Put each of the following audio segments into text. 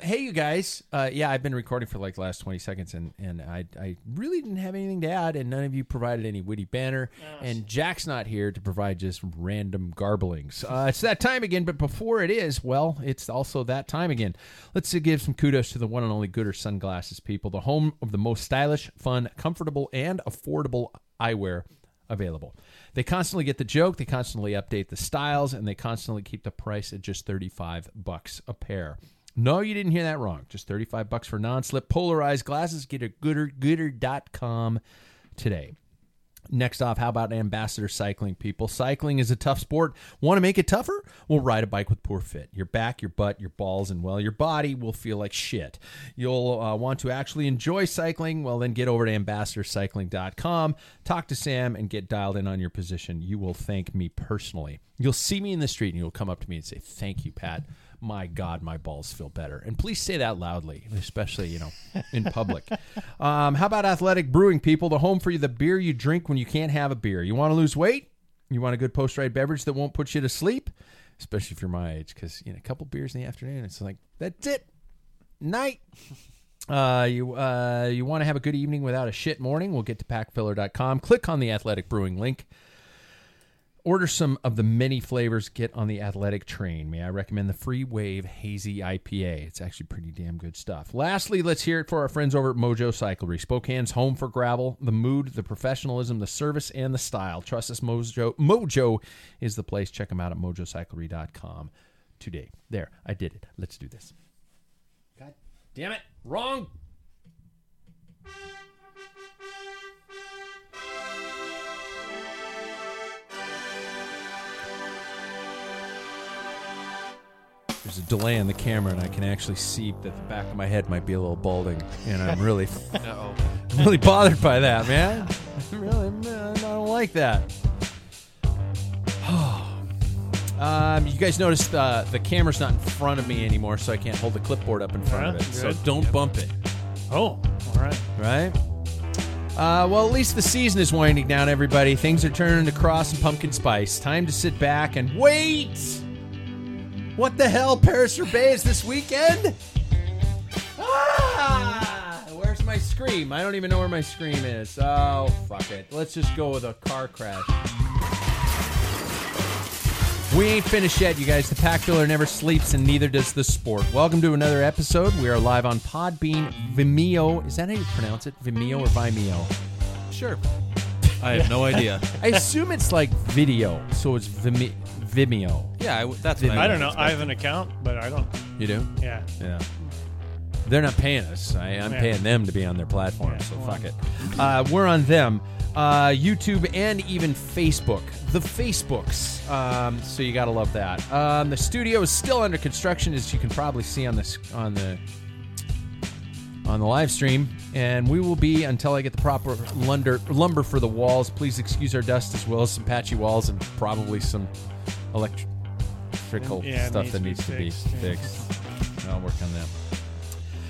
Hey, you guys. Uh, yeah, I've been recording for like the last 20 seconds, and, and I, I really didn't have anything to add, and none of you provided any witty banner. And Jack's not here to provide just random garblings. Uh, it's that time again, but before it is, well, it's also that time again. Let's uh, give some kudos to the one and only Goodr Sunglasses people, the home of the most stylish, fun, comfortable, and affordable eyewear available. They constantly get the joke, they constantly update the styles, and they constantly keep the price at just 35 bucks a pair. No, you didn't hear that wrong. Just 35 bucks for non-slip polarized glasses. Get at goodr, goodr.com today. Next off, how about ambassador cycling people? Cycling is a tough sport. Want to make it tougher? Well, ride a bike with Poor Fit. Your back, your butt, your balls, and well, your body will feel like shit. You'll uh, want to actually enjoy cycling? Well, then get over to ambassadorcycling.com, talk to Sam, and get dialed in on your position. You will thank me personally. You'll see me in the street and you'll come up to me and say, Thank you, Pat my God, my balls feel better. And please say that loudly, especially, you know, in public. um, how about Athletic Brewing, people? The home for you, the beer you drink when you can't have a beer. You want to lose weight? You want a good post ride beverage that won't put you to sleep? Especially if you're my age, because, you know, a couple beers in the afternoon, it's like, that's it. Night. Uh, you uh, you want to have a good evening without a shit morning? We'll get to packfiller.com. Click on the Athletic Brewing link. Order some of the many flavors. Get on the athletic train. May I recommend the Free Wave Hazy IPA? It's actually pretty damn good stuff. Lastly, let's hear it for our friends over at Mojo Cyclery. Spokane's home for gravel. The mood, the professionalism, the service, and the style. Trust us, Mojo. Mojo is the place. Check them out at mojocyclery.com today. There, I did it. Let's do this. God damn it. Wrong. There's a delay on the camera, and I can actually see that the back of my head might be a little balding, and I'm really, really bothered by that, man. really, man, I don't like that. um, you guys noticed uh, the camera's not in front of me anymore, so I can't hold the clipboard up in front of it. So good. don't bump it, Oh, all right. right? Uh, well, at least the season is winding down, everybody. Things are turning to cross and pumpkin spice. Time to sit back and wait. What the hell? Paris Roubaix is this weekend? Ah! Where's my scream? I don't even know where my scream is. Oh, fuck it. Let's just go with a car crash. We ain't finished yet, you guys. The pack filler never sleeps, and neither does the sport. Welcome to another episode. We are live on Podbean, Vimeo. Is that how you pronounce it? Vimeo or Vimeo? Sure. I have no idea. I assume it's like video, so it's Vime- Vimeo. Yeah, I w that's Vimeo. I I I don't know. I have an account, but I don't. You do? Yeah. Yeah. They're not paying us. I, I'm Yeah. paying them to be on their platform, Yeah, so well. fuck it. Uh, we're on them. Uh, YouTube and even Facebook. The Facebooks. Um, so you gotta love that. Um, the studio is still under construction, as you can probably see on this on the on the live stream, and we will be until I get the proper lumber lumber for the walls. Please excuse our dust as well as some patchy walls and probably some electric electrical Yeah, stuff needs that to be needs to be fixed, fixed. I'll work on that.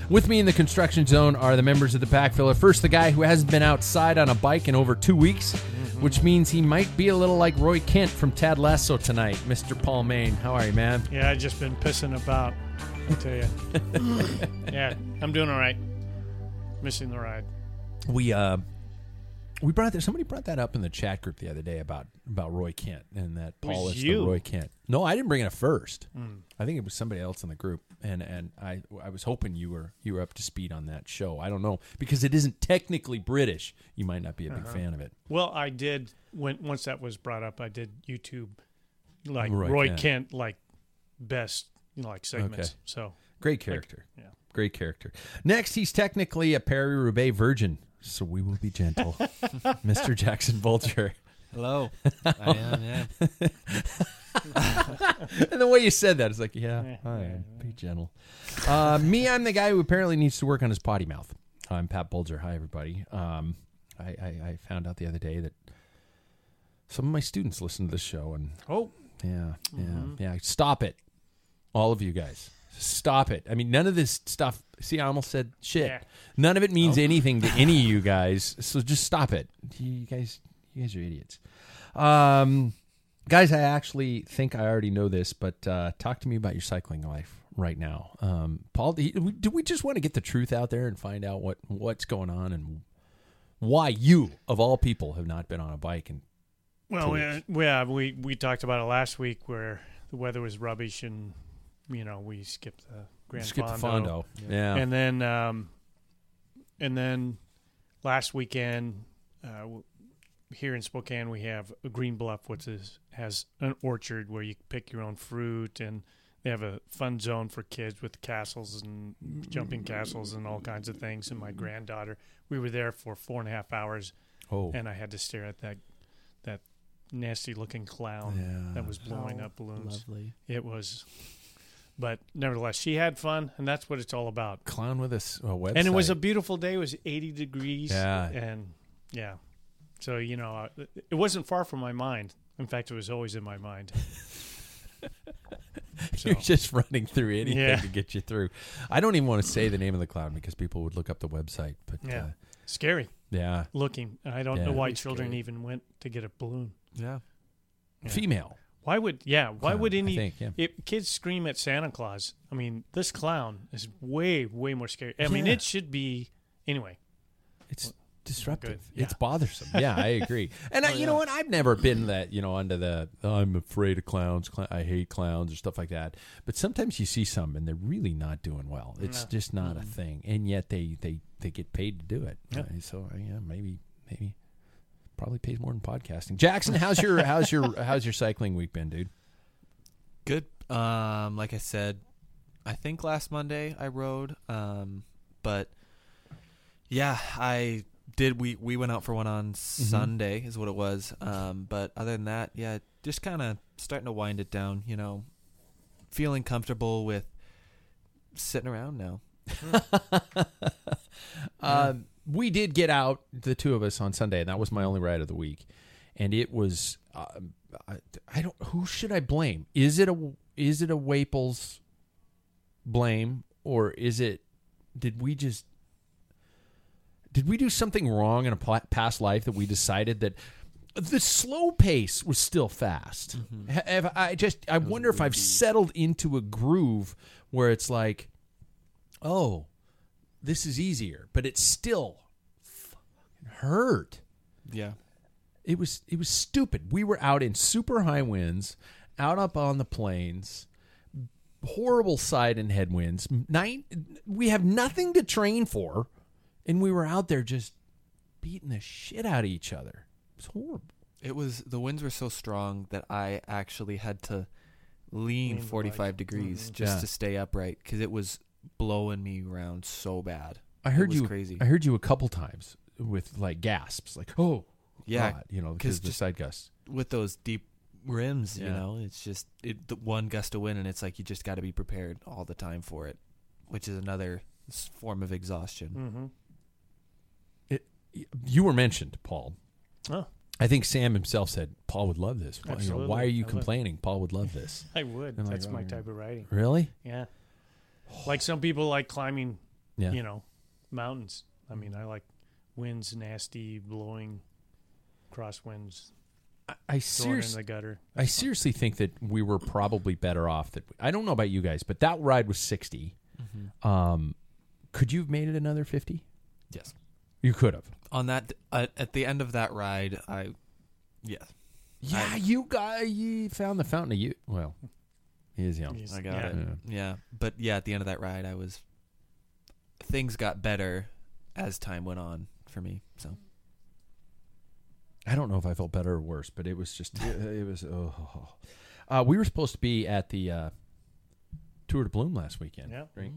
With me in the construction zone are the members of the pack filler. First, the guy who hasn't been outside on a bike in over two weeks, Mm-hmm. which means he might be a little like Roy Kent from Ted Lasso tonight. Mr. Paul Main, how are you, man? Yeah, I just been pissing about. I tell you. yeah, I'm doing all right. Missing the ride. We uh, we brought that. Somebody brought that up in the chat group the other day about about Roy Kent and that Paul is the you. Hmm. Roy Kent. No, I didn't bring it up first. I think it was somebody else in the group, and and I I was hoping you were you were up to speed on that show. I don't know because it isn't technically British. You might not be a Uh-huh. big fan of it. Well, I did when once that was brought up. I did YouTube, like Roy Roy, Kent. Kent. like best, you know, like segments. Okay. So Great character. yeah. Great character. Next, he's technically a Paris Roubaix virgin, so we will be gentle, Mr. Jackson Bulger. Hello. I am, yeah. And the way you said that, it's like, yeah, right, yeah, be gentle. Uh, me, I'm the guy who apparently needs to work on his potty mouth. I'm Pat Bulger. Hi, everybody. Um, I, I, I found out the other day that some of my students listen to this show, and oh, yeah, yeah, yeah. Stop it, all of you guys. Stop it. I mean, none of this stuff. See, I almost said shit. Yeah. None of it means anything to any of you guys. So just stop it. You guys, you guys are idiots. Um, guys, I actually think I already know this, but uh, talk to me about your cycling life right now. Um, Paul, do we- just want to get the truth out there and find out what what's going on and why you, of all people, have not been on a bike and well, yeah, we we talked about it last week where the weather was rubbish and you know we skipped the Gran skip the Fondo. Fondo? Yeah. and then um, and then last weekend uh, w- here in Spokane we have a Green Bluff, which is has an orchard where you pick your own fruit, and they have a fun zone for kids with castles and jumping castles and all kinds of things. And my granddaughter, we were there for four and a half hours, oh, and I had to stare at that that nasty looking clown Yeah. that was blowing up balloons. Lovely. It was. But nevertheless, she had fun, and that's what it's all about clown with a, s- a website. and it was a beautiful day. It was 80 degrees. Yeah. And yeah. So, you know, uh, it wasn't far from my mind. In fact, it was always in my mind. so, You're just running through anything Yeah. to get you through. I don't even want to say the name of the clown because people would look up the website. But yeah. uh, Scary yeah, looking. I don't know why Pretty children scary. even went to get a balloon. Yeah. Yeah. female. Why would, yeah, why Clown, would any think, yeah. if kids scream at Santa Claus? I mean, this clown is way, way more scary. I mean, it should be, anyway. It's disruptive. Good. It's bothersome. Yeah, I agree. And I, you know what? I've never been that you know under the I'm afraid of clowns. Cl- I hate clowns or stuff like that. But sometimes you see some and they're really not doing well. It's No. just not a thing, and yet they they they get paid to do it. Yeah. Uh, so yeah, maybe maybe probably pays more than podcasting. Jackson, how's your how's your how's your cycling week been, dude? Good. Um, like I said, I think last Monday I rode. Um, but yeah, I did. We we went out for one on Sunday, is what it was. Um, but other than that, yeah, just kind of starting to wind it down. You know, feeling comfortable with sitting around now. Um, we did get out the two of us on Sunday, and that was my only ride of the week. And it was, uh, I, I don't. Who should I blame? Is it a is it a Waples blame, or is it? Did we just? Did we do something wrong in a past life that we decided that the slow pace was still fast? Have I just? I wonder if I've settled into a groove where it's like, oh, this is easier, but it still fucking hurt. Yeah. It was it was stupid. We were out in super high winds, out up on the plains, horrible side and headwinds. Night, we have nothing to train for, and we were out there just beating the shit out of each other. It was horrible. It was the winds were so strong that I actually had to Lean lean 45 bike. degrees Mhm. just Yeah. to stay upright because it was blowing me around so bad. I heard it was you. crazy. I heard you a couple times with like gasps, like oh Yeah, God, you know, because the side gusts. with those deep rims, you know, it's just it, the one gust of wind, and it's like you just got to be prepared all the time for it, which is another form of exhaustion. Mm-hmm. It, you were mentioned, Paul, Oh, I think Sam himself said Paul would love this. You know, Absolutely. why are you I love- complaining? Paul would love this. I would. I'm like, That's oh, my yeah. type of writing. Really? Yeah. Like some people like climbing, Yeah. you know, mountains. I mean, I like winds nasty, blowing crosswinds, I going in seriously, the gutter. I seriously think that we were probably better off. That I don't know about you guys, but that ride was 60 Mm-hmm. Um, could you have made it another fifty? Yes. You could have. On that, uh, at the end of that ride, I, yeah, Yeah, you got you found the fountain of youth. Well, he is young. He's- I got yeah. it. Yeah, but yeah, at the end of that ride, I was. Things got better as time went on for me. So I don't know if I felt better or worse, but it was just it, it was. Oh. Uh, we were supposed to be at the uh, Tour de Bloom last weekend. Yeah. Right.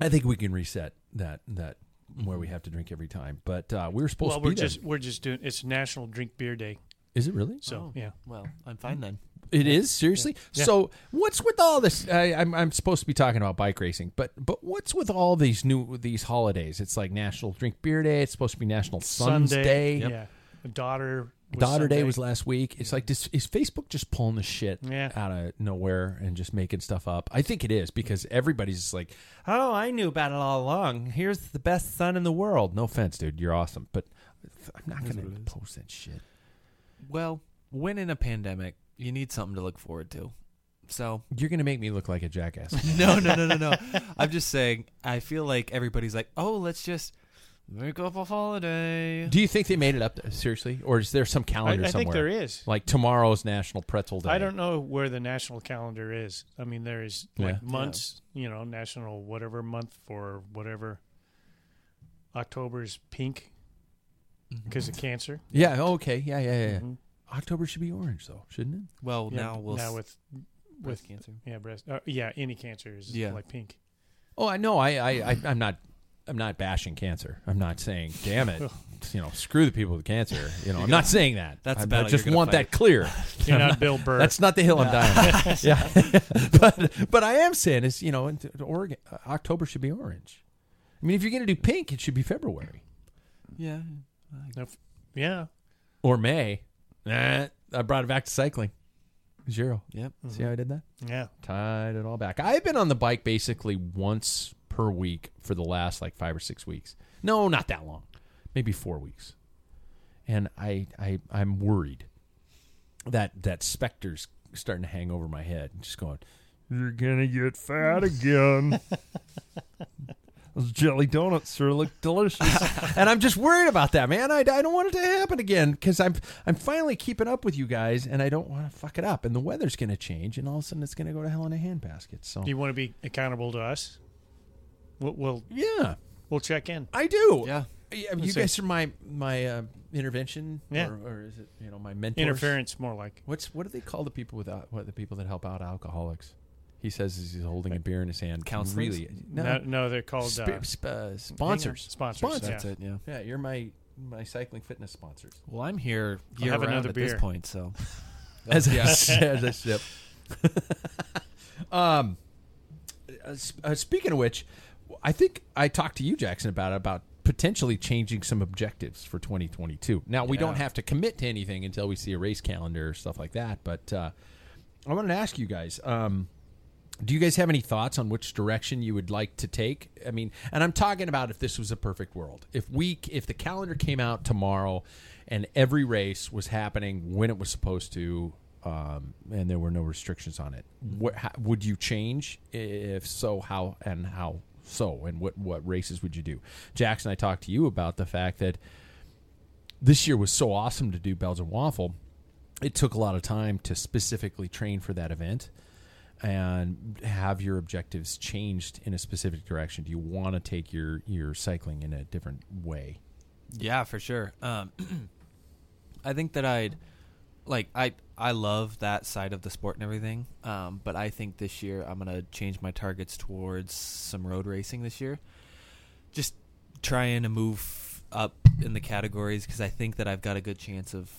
I think we can reset that that where we have to drink every time. But uh, we were supposed Well, to be we're there. just we're just doing. It's National Drink Beer Day, Is it really? so Oh. yeah. well, I'm fine then. It is seriously. Yeah. So what's with all this? I, I'm I'm supposed to be talking about bike racing, but but what's with all these new these holidays? It's like National Drink Beer Day. It's supposed to be National Sons Day. Yeah. Daughter. was Daughter Day Sunday. was last week. It's like this is Facebook just pulling the shit Yeah. out of nowhere and just making stuff up. I think it is because everybody's just like, oh, I knew about it all along. Here's the best son in the world. No offense, dude, you're awesome, but I'm not going to post that shit. Well, when in a pandemic, you need something to look forward to. So You're going to make me look like a jackass. no, no, no, no, no. I'm just saying. I feel like everybody's like, oh, let's just make up a holiday. Do you think they made it up seriously, or is there some I, calendar I somewhere? think there is. Like tomorrow's National Pretzel Day. I don't know where the national calendar is. I mean, there is like Yeah. months, you know, national whatever month for whatever. October's pink because of cancer. Yeah. oh, Okay. Yeah. Yeah. Yeah. Mhm. October should be orange, though, shouldn't it? Well, Yeah, now we'll now with breast with cancer. yeah breast uh, yeah any cancer is Yeah. like pink. Oh, I know. I, I, I, I'm not. I'm not bashing cancer. I'm not saying, damn it, you know, screw the people with cancer. You know, I'm not saying that. That's I, the I just want fight. that clear. You're not Bill Burr. That's not the hill I'm dying. on. yeah, but but I am saying is you know, Oregon, uh, October should be orange. I mean, if you're going to do pink, it should be February Yeah. No, f- yeah. or May. Nah, I brought it back to cycling. Zero. Yep. See mm-hmm. how I did that? Yeah. Tied it all back. I've been on the bike basically once per week for the last like five or six weeks. No, not that long. Maybe four weeks. And I, I I'm worried that that specter's starting to hang over my head. Just going, You're gonna get fat again. Those jelly donuts sure look delicious. and I'm just worried about that, man. I, I don't want it to happen again because I'm I'm finally keeping up with you guys, and I don't want to fuck it up. And the weather's going to change, and all of a sudden it's going to go to hell in a handbasket. So you want to be accountable to us? We'll we'll, yeah, we'll check in. I do. Yeah. Yeah, you Let's guys are my my uh, intervention, Yeah. or, or is it you know my mentors? Interference, more like. What's what do they call the people with al- what the people that help out alcoholics? He says as he's holding a beer in his hand. Counselors? Really? No, no, they're called Sp- uh, sp- uh, sponsors. Sponsors, Sponsors. That's it. Yeah. Yeah, you're my my cycling fitness sponsors. Well, I'm here I'll year have round another at this beer. point, so As a, as a sip. um, uh, sp- uh, speaking of which, I think I talked to you, Jackson, about about potentially changing some objectives for 2022. Now we don't Yeah. have to commit to anything until we see a race calendar or stuff like that. But uh, I wanted to ask you guys. Um, do you guys have any thoughts on which direction you would like to take? I mean, and I'm talking about if this was a perfect world. If we if the calendar came out tomorrow and every race was happening when it was supposed to um, and there were no restrictions on it, what, how, would you change? If so, how and how so and what what races would you do? Jackson, I talked to you about the fact that this year was so awesome to do Belgian waffle. It took a lot of time to specifically train for that event and have your objectives changed in a specific direction? Do you want to take your your cycling in a different way? Yeah, for sure. Um, I think that I'd like I I love that side of the sport and everything. Um, but I think this year I'm gonna change my targets towards some road racing this year. Just trying to move up in the categories because I think that I've got a good chance of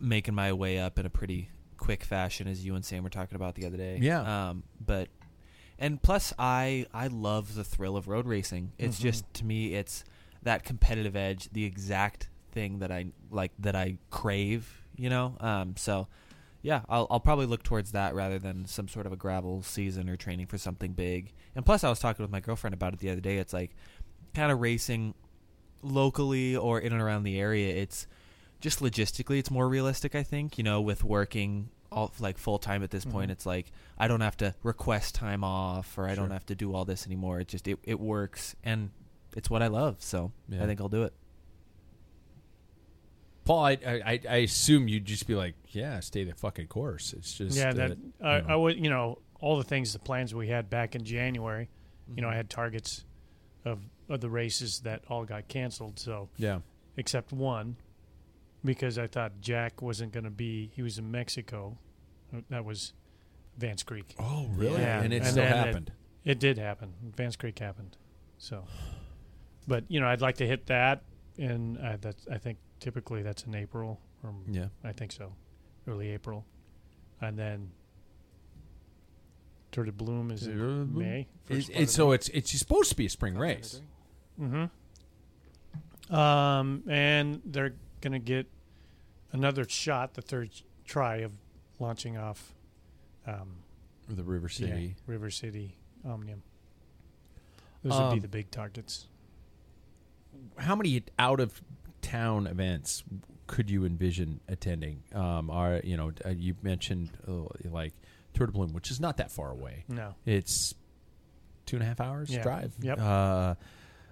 making my way up in a pretty quick fashion, as you and Sam were talking about the other day. Yeah. Um, but and plus, I I love the thrill of road racing. It's Mm-hmm. just to me, it's that competitive edge, the exact thing that I like that I crave. You know, um, so yeah, I'll I'll probably look towards that rather than some sort of a gravel season or training for something big. And plus, I was talking with my girlfriend about it the other day. It's like kind of racing locally or in and around the area. It's just logistically, it's more realistic. I think you know with working all like full time at this point, it's like I don't have to request time off or I don't have to do all this anymore. It just it it works and it's what I love. So Yeah. I think I'll do it. Paul, I, I I assume you'd just be like, yeah, stay the fucking course. It's just yeah, uh, that you I, know. I would, you know, all the things, the plans we had back in January. You know, I had targets of of the races that all got canceled. So yeah. except one, because I thought Jack wasn't going to be. He was in Mexico. That was Vance Creek. Oh, really? Yeah, And it and still then it- happened. It did happen. Vance Creek happened. So, but you know, I'd like to hit that, and uh, that's I think typically that's in April, or yeah. I think so, early April, and then Tour de Bloom is Tour in Bloom? May. It's, it's, so it's it's supposed to be a spring race. Mm-hmm. Um, and they're gonna get another shot, the third try of launching off. Um, The River yeah, City. River City, Omnium. Those would be Um, the big targets. How many out of town events could you envision attending? Um, are you know uh, you mentioned uh, like Tour de Bloom, which is not that far away. No. It's two and a half hours Yeah. drive. Yep. Uh,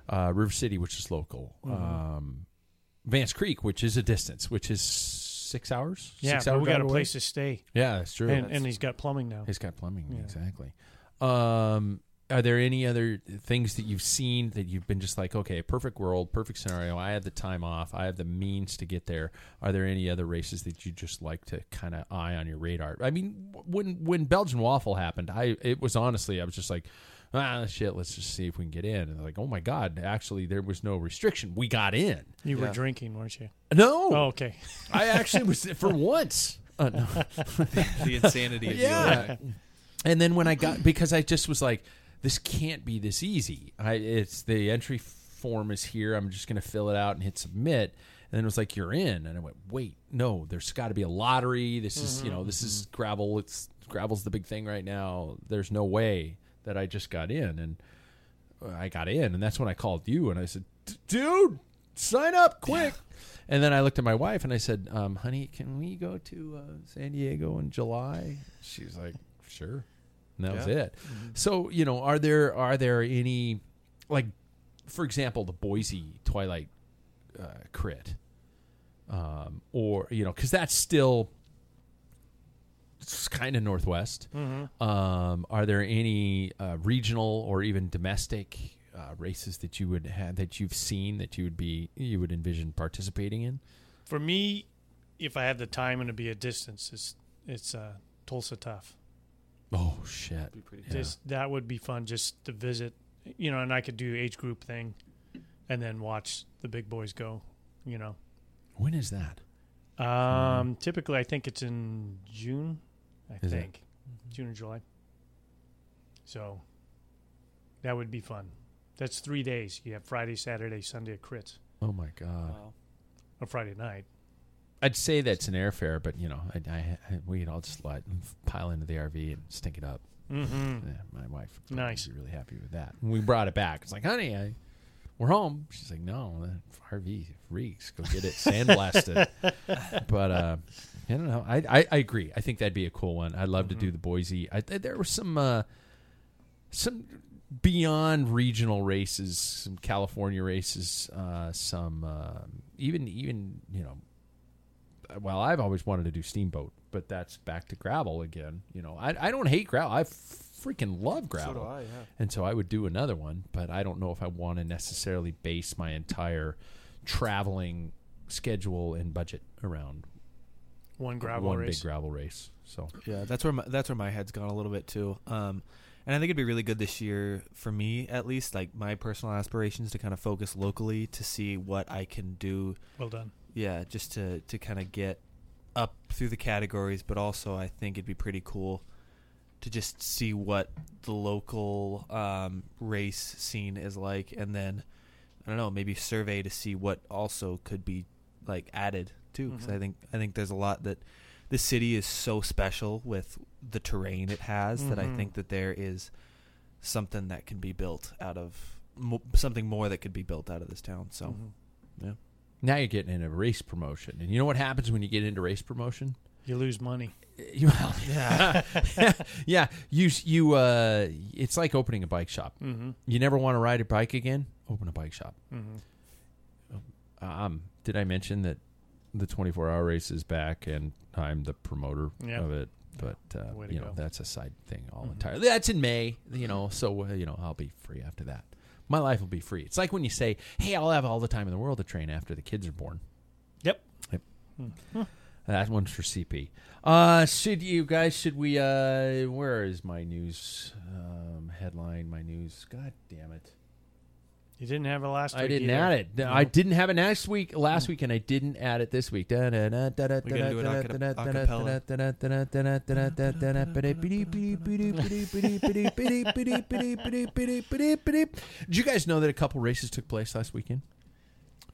uh, River City, which is local. Mhm. Um, Vance Creek, which is a distance, which is six hours. Yeah, six hour we got a away? place to stay, Yeah, that's true. and, and he's got plumbing now. He's got plumbing, Yeah. exactly. Um, are there any other things that you've seen that you've been just like, okay, perfect world, perfect scenario. I have the time off. I have the means to get there. Are there any other races that you just like to kind of eye on your radar? I mean, when when Belgian Waffle happened, I it was honestly, I was just like, ah, shit, let's just see if we can get in. And like, oh my god, actually, there was no restriction. We got in. You were Yeah. drinking, weren't you? No, Oh, okay. I actually was for once. Uh, no. the insanity of yeah. And then when I got because I just was like, this can't be this easy. I it's the entry form is here. I'm just gonna fill it out and hit submit. And then it was like you're in, and I went, wait, no, there's got to be a lottery. This is you know this is gravel. It's gravel's the big thing right now. There's no way that I just got in, and I got in, and that's when I called you and I said, dude, sign up quick. And then I looked at my wife and I said, um, "Honey, can we go to uh, San Diego in July?" She's like, "Sure." And that was Yeah. it. So you know, are there are there any like, for example, the Boise Twilight uh, crit, um, or you know, because that's still kind of northwest. Um, are there any uh, regional or even domestic uh, races that you would have that you've seen that you would be you would envision participating in? For me, if I had the time and to be a distance, it's it's uh, Tulsa Tough. Oh shit! Yeah. Just that would be fun just to visit, you know, and I could do age group thing, and then watch the big boys go. You know, When is that? um, typically I think it's in June. I Is it? think June or July. So that would be fun. That's three days. You have Friday, Saturday, Sunday at crits, Oh my god! Wow. or Friday night. I'd say that's an airfare, but you know, I, I, I we'd all just let pile into the RV and stink it up. Mm-hmm. Yeah, my wife would Nice. be really happy with that. And we brought it back. It's like, honey, I, we're home. She's like, no, that RV reeks. Go get it sandblasted. but uh, I don't know. I, I I agree. I think that'd be a cool one. I'd love to do the Boise. I, there were some uh, some beyond regional races, some California races, uh, some uh, even even you know. Well, I've always wanted to do steamboat, but that's back to gravel again. You know, I I don't hate gravel. I freaking love gravel. And so I would do another one, but I don't know if I want to necessarily base my entire traveling schedule and budget around One gravel one race. big gravel race. So Yeah, that's where my, that's where my head's gone a little bit too. Um, and I think it'd be really good this year for me, at least, like my personal aspirations to kind of focus locally to see what I can do. Well done. Yeah, just to to kind of get up through the categories, but also I think it'd be pretty cool to just see what the local um, race scene is like, and then I don't know, maybe survey to see what also could be like added too because Mhm. I think I think there's a lot that the city is so special with the terrain it has that I think that there is something that can be built out of mo- something more that could be built out of this town. So Mhm. yeah, Now you're getting into race promotion, and you know what happens when you get into race promotion? You lose money. You, well, yeah, yeah. You you uh, it's like opening a bike shop. Mm-hmm. You never want to ride a bike again? Open a bike shop. Mm-hmm. Um, did I mention that the 24 hour race is back and I'm the promoter Yeah. of it? But uh, you know go. that's a side thing all Mhm. entirely. That's in May, you know. So uh, you know I'll be free after that. My life will be free. It's like when you say, "Hey, I'll have all the time in the world to train after the kids are born." Yep. Yep. That one's for CP. Uh, should you guys? Should we? Uh, where is my news um, headline? My news. God damn it! You didn't have it last week. I didn't either. add it. No. I didn't have it last week. Last week, and I didn't add it this week. Did you guys know that a couple races took place last weekend?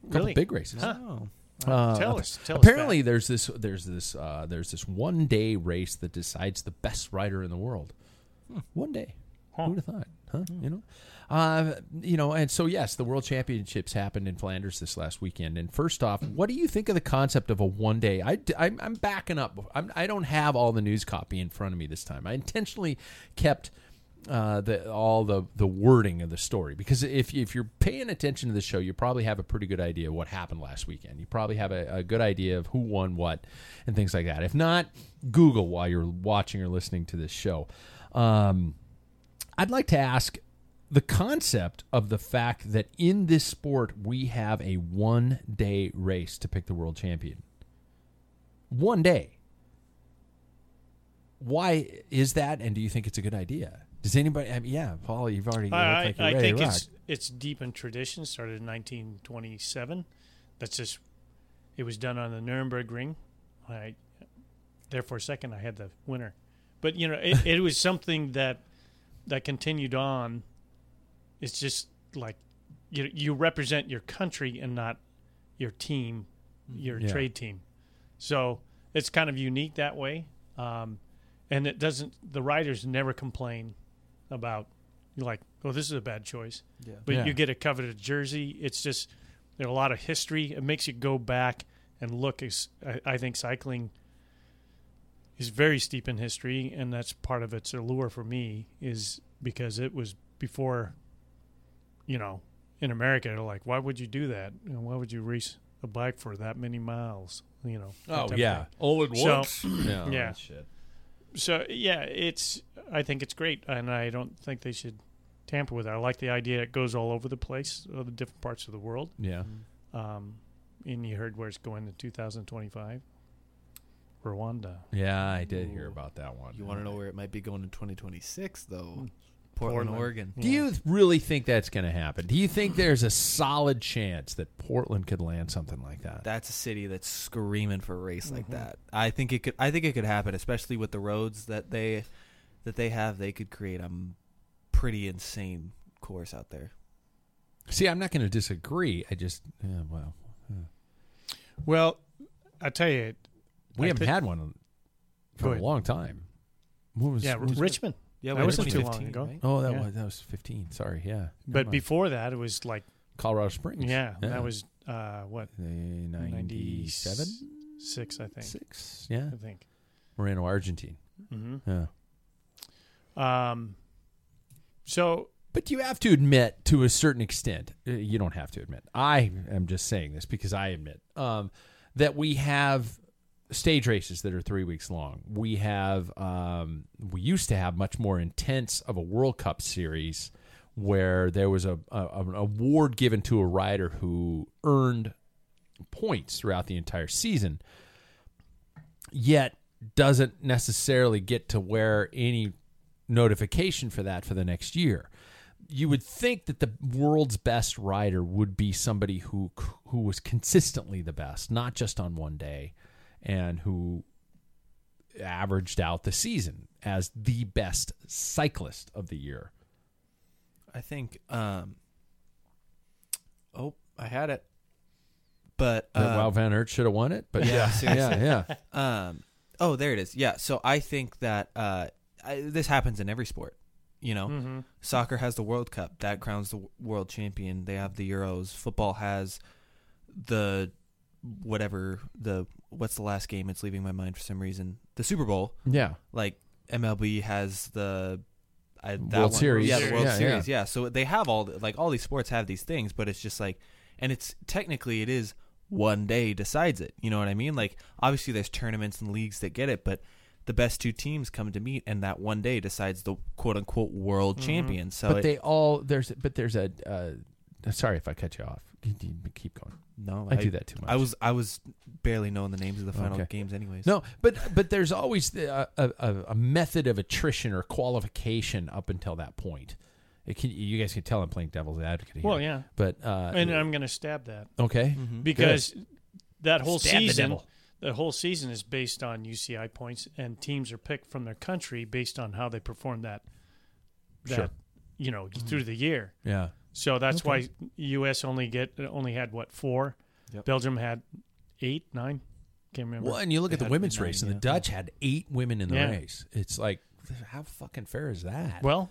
A couple big races. Uh, tell us. Tell apparently, us there's this there's this uh, there's this one day race that decides the best rider in the world. Hmm. One day. Huh. Who would have thought? Huh? Hmm. You know uh, you know, and so yes, the World Championships happened in Flanders this last weekend. And first off, what do you think of the concept of a one day? I, I'm, I'm backing up. I'm, I don't have all the news copy in front of me this time. I intentionally kept uh, the all the the wording of the story because if if you're paying attention to the show, you probably have a pretty good idea of what happened last weekend. You probably have a, a good idea of who won what and things like that. If not, Google while you're watching or listening to this show. Um, I'd like to ask the concept of the fact that in this sport we have a one day race to pick the world champion. One day. Why is that, and do you think it's a good idea? Does anybody? I mean, yeah, Paul, you've already. you I, like I, think it's it's deep in tradition. Started in 1927. That's just it was done on the Nürburgring. I there for a second I had the winner, but you know it, it was something that that continued on. It's just like you you represent your country and not your team, your Yeah. trade team. So it's kind of unique that way. Um, and it doesn't. The riders never complain about like, oh, this is a bad choice. Yeah. But Yeah. you get a coveted jersey. It's just there's a lot of history. It makes you go back and look. As I, I think cycling is very steep in history, and that's part of its allure for me. Is because it was before, you know, in America, they're like, why would you do that? You know, why would you race a bike for that many miles? You know. Oh yeah, all at So- once. yeah, Yeah. shit. so yeah, it's. I think it's great, and I don't think they should tamper with it. I like the idea it goes all over the place, all the different parts of the world. Yeah. Um, and you heard where it's going in 2025, Rwanda. Yeah, I did hear about that one. You want to know where it might be going in 2026, though? Portland, Portland. Oregon. Do you really think that's going to happen? Do you think there's a solid chance that Portland could land something like that? That's a city that's screaming for a race like Mm-hmm. that. I think it could. I think it could happen, especially with the roads that they that they have. They could create a pretty insane course out there. See, I'm not going to disagree. I just, yeah, well, Well, I tell you, we I haven't thi- had one Go for a ahead. long time. What was, yeah, what was- Richmond. Yeah, That wasn't too 2015, long ago. right? Oh, that Yeah. was that was 15. Sorry, yeah. Never But mind. before that, it was like, Colorado Springs. yeah, that was uh, what the 97 six, I think. six. Yeah, I think. Moreno, Argentine. hmm Yeah. Um, so But you have to admit, to a certain extent, uh, you don't have to admit. I am just saying this because I admit um, that we have stage races that are three weeks long. We have, um, we used to have much more intense of a World Cup series where there was a, a an award given to a rider who earned points throughout the entire season, yet doesn't necessarily get to wear any notification for that for the next year. You would think that the world's best rider would be somebody who who was consistently the best, not just on one day, and who averaged out the season as the best cyclist of the year. I think. Um, oh, I had it. But That uh, Wout Van Aert should have won it, but Yeah, yeah, yeah, yeah. Um. Oh, there it is. Yeah. So I think that uh, I, this happens in every sport. You know, Mm-hmm. soccer has the World Cup that crowns the world champion. They have the Euros. Football has the whatever the what's the last game? It's leaving my mind for some reason. The Super Bowl. yeah. Like MLB has the I, that World one. Series. Yeah, the World Yeah, Series. Yeah. So they have all the- like all these sports have these things, but it's just like, and it's technically it is one day decides it. You know what I mean? Like obviously there's tournaments and leagues that get it, but the best two teams come to meet, and that one day decides the quote unquote world champion. So but it- they all there's but there's a. Uh, sorry if I cut you off. Keep- Keep going. no, I do that too much. I was I was barely knowing the names of the final Okay. games, anyways. No, but but there's always the, uh, a, a a method of attrition or qualification up until that point. It can, you guys can tell I'm playing devil's advocate here. Well, yeah. but uh, And I'm going to stab that okay, because that whole Stab season, devil. the whole season is based on UCI points, and teams are picked from their country based on how they perform that. That Sure. you know through the year. yeah, So that's why U.S. only get only had what four, Yep. Belgium had eight, nine. Can't remember. Well, and you look They at the women's nine, race, and the. Dutch had eight women in the Yeah. race. It's like, how fucking fair is that? Well,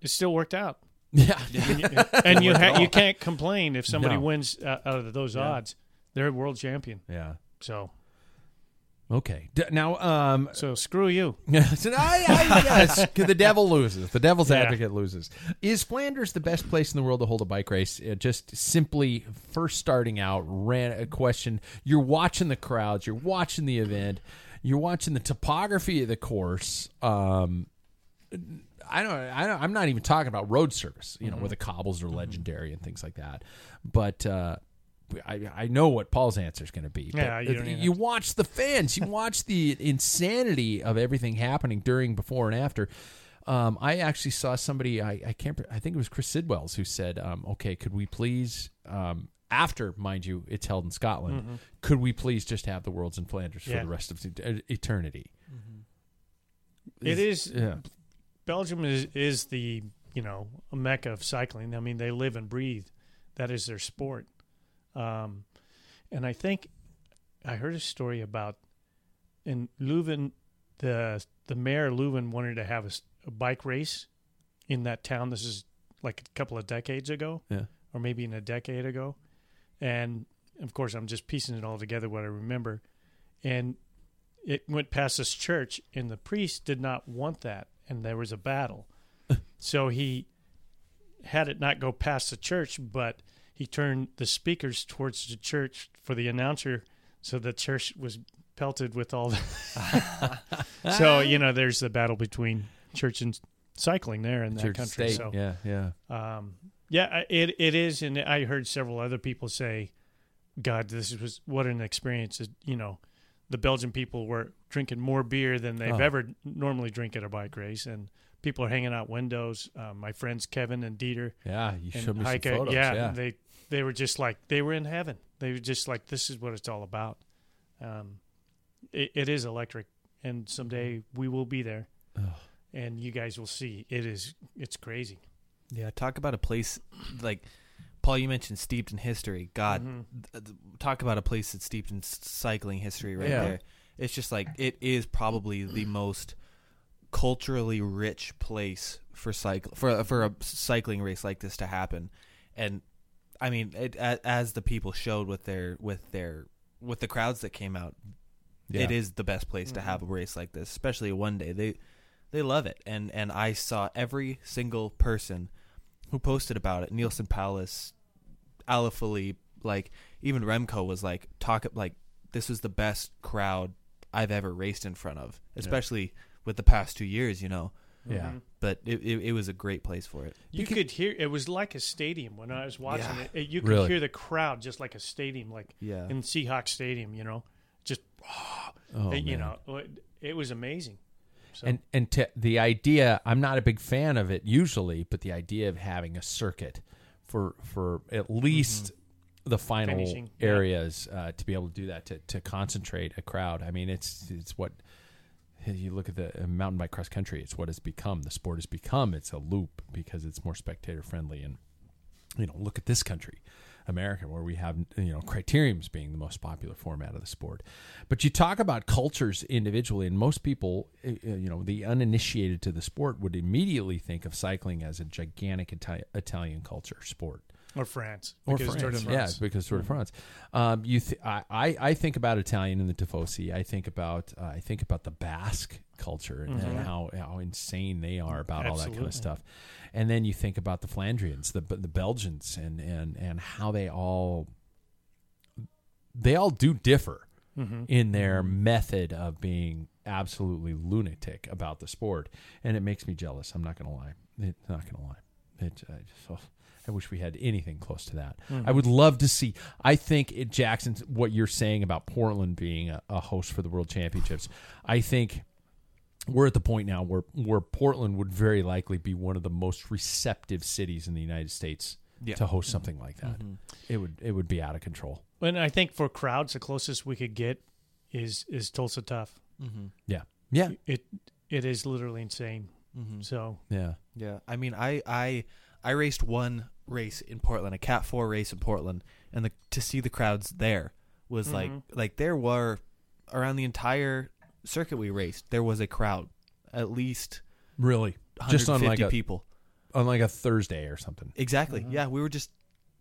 it still worked out, yeah, and you, and you, ha- you can't complain if somebody No. wins uh, out of those odds. They're world champion. yeah. So, Okay, D- now, um, so screw you. so I, I yes, the devil loses. The devil's Yeah. advocate loses. Is Flanders the best place in the world to hold a bike race? Uh, just simply first starting out, ran a question. You're watching the crowds. You're watching the event. You're watching the topography of the course. Um, I don't, I don't. I'm not even talking about road service. You know, Mm-hmm. where the cobbles are legendary and things like that. But uh, I, I know what Paul's answer is going to be. but Yeah, you you watch the fans. You watch the insanity of everything happening during, before, and after. Um, I actually saw somebody. I, I can't. I think it was Chris Sidwells who said, um, "Okay, could we please?" Um, after, mind you, it's held in Scotland. Could we please just have the Worlds in Flanders for Mm-hmm. The rest of the- eternity? It is Yeah. Belgium is is the you know a mecca of cycling. I mean, they live and breathe. That is their sport. Um, and I think I heard a story about in Leuven, the the mayor of Leuven wanted to have a bike race in that town. This is like a couple of decades ago, Yeah. or maybe in a decade ago. And of course, I'm just piecing it all together what I remember. And it went past this church, and the priest did not want that, and there was a battle. so he had it not go past the church, but he turned the speakers towards the church for the announcer, so the church was pelted with all. The so you know, there's the battle between church and cycling there in that Church country. state. So Yeah, yeah. um, yeah, it it is, and I heard several other people say, "God, this was what an experience." You know, the Belgian people were drinking more beer than they've Oh. ever normally drink at a bike race, and people are hanging out windows. Um, my friends Kevin and Dieter Yeah, you showed me Heike, some photos. yeah, Yeah, they they were just like they were in heaven. They were just like, "This is what it's all about." Um, it, it is electric, and someday we will be there, and you guys will see. It is. It's crazy. Yeah, talk about a place like Paul. You mentioned steeped in history. God, Mm-hmm. th- talk about a place that's steeped in cycling history right Yeah. there. It's just like it is probably the most culturally rich place for cycle for for a cycling race like this to happen, and I mean, it, as the people showed with their with their with the crowds that came out, Yeah. it is the best place to have a mm-hmm. race like this, especially a one day. They they love it, and and I saw every single person who posted about it. Neilson Powless, Alaphilippe, like even Remco was like talk like this was the best crowd I've ever raced in front of, especially with the past two years, you know. Yeah. But it, it, it was a great place for it. You could hear it was like a stadium when I was watching Yeah. it. it. You could Really? hear the crowd just like a stadium, like Yeah. in Seahawks Stadium. You know, just Oh, it- you man. know, it, it was amazing. So, And and to, the idea, I'm not a big fan of it usually, but the idea of having a circuit for for at least the final Finishing, yeah. areas uh, to be able to do that to, to concentrate a crowd. I mean, it's it's what you look at the uh, mountain bike cross country. It's what it's become. The sport has become. It's a loop because it's more spectator friendly and you know look at this country America, where we have you know criteriums being the most popular format of the sport. But you talk about cultures individually, and most people, uh, uh, you know, the uninitiated to the sport would immediately think of cycling as a gigantic Ita- Italian culture sport or France or de France. Yeah, because Tour de France. Um, you, th- I, I, I think about Italian and the Tifosi. I think about, uh, I think about the Basque culture and, and how how insane they are about all that kind of stuff. And then you think about the Flandrians, the the Belgians, and and and how they all they all do differ in their method of being absolutely lunatic about the sport, and it makes me jealous. I'm not going to lie. It's not going to lie. It, I just, oh, I wish we had anything close to that. Hmm. I would love to see. I think it, Jackson, what you're saying about Portland being a, a host for the World Championships, I think we're at the point now where where Portland would very likely be one of the most receptive cities in the United States Yeah. to host something like that. Mm-hmm. It would it would be out of control. And I think for crowds, the closest we could get is is Tulsa Tough. Mm-hmm. Yeah. Yeah. It it is literally insane. Mm-hmm. So Yeah. Yeah, I mean, I I I raced one race in Portland, a Cat Four race in Portland, and the to see the crowds there was mm-hmm. like like there were around the entire circuit we raced, there was a crowd, at least Really. Just on 150 like a people. on like a Thursday or something. Exactly. Mm-hmm. Yeah, we were just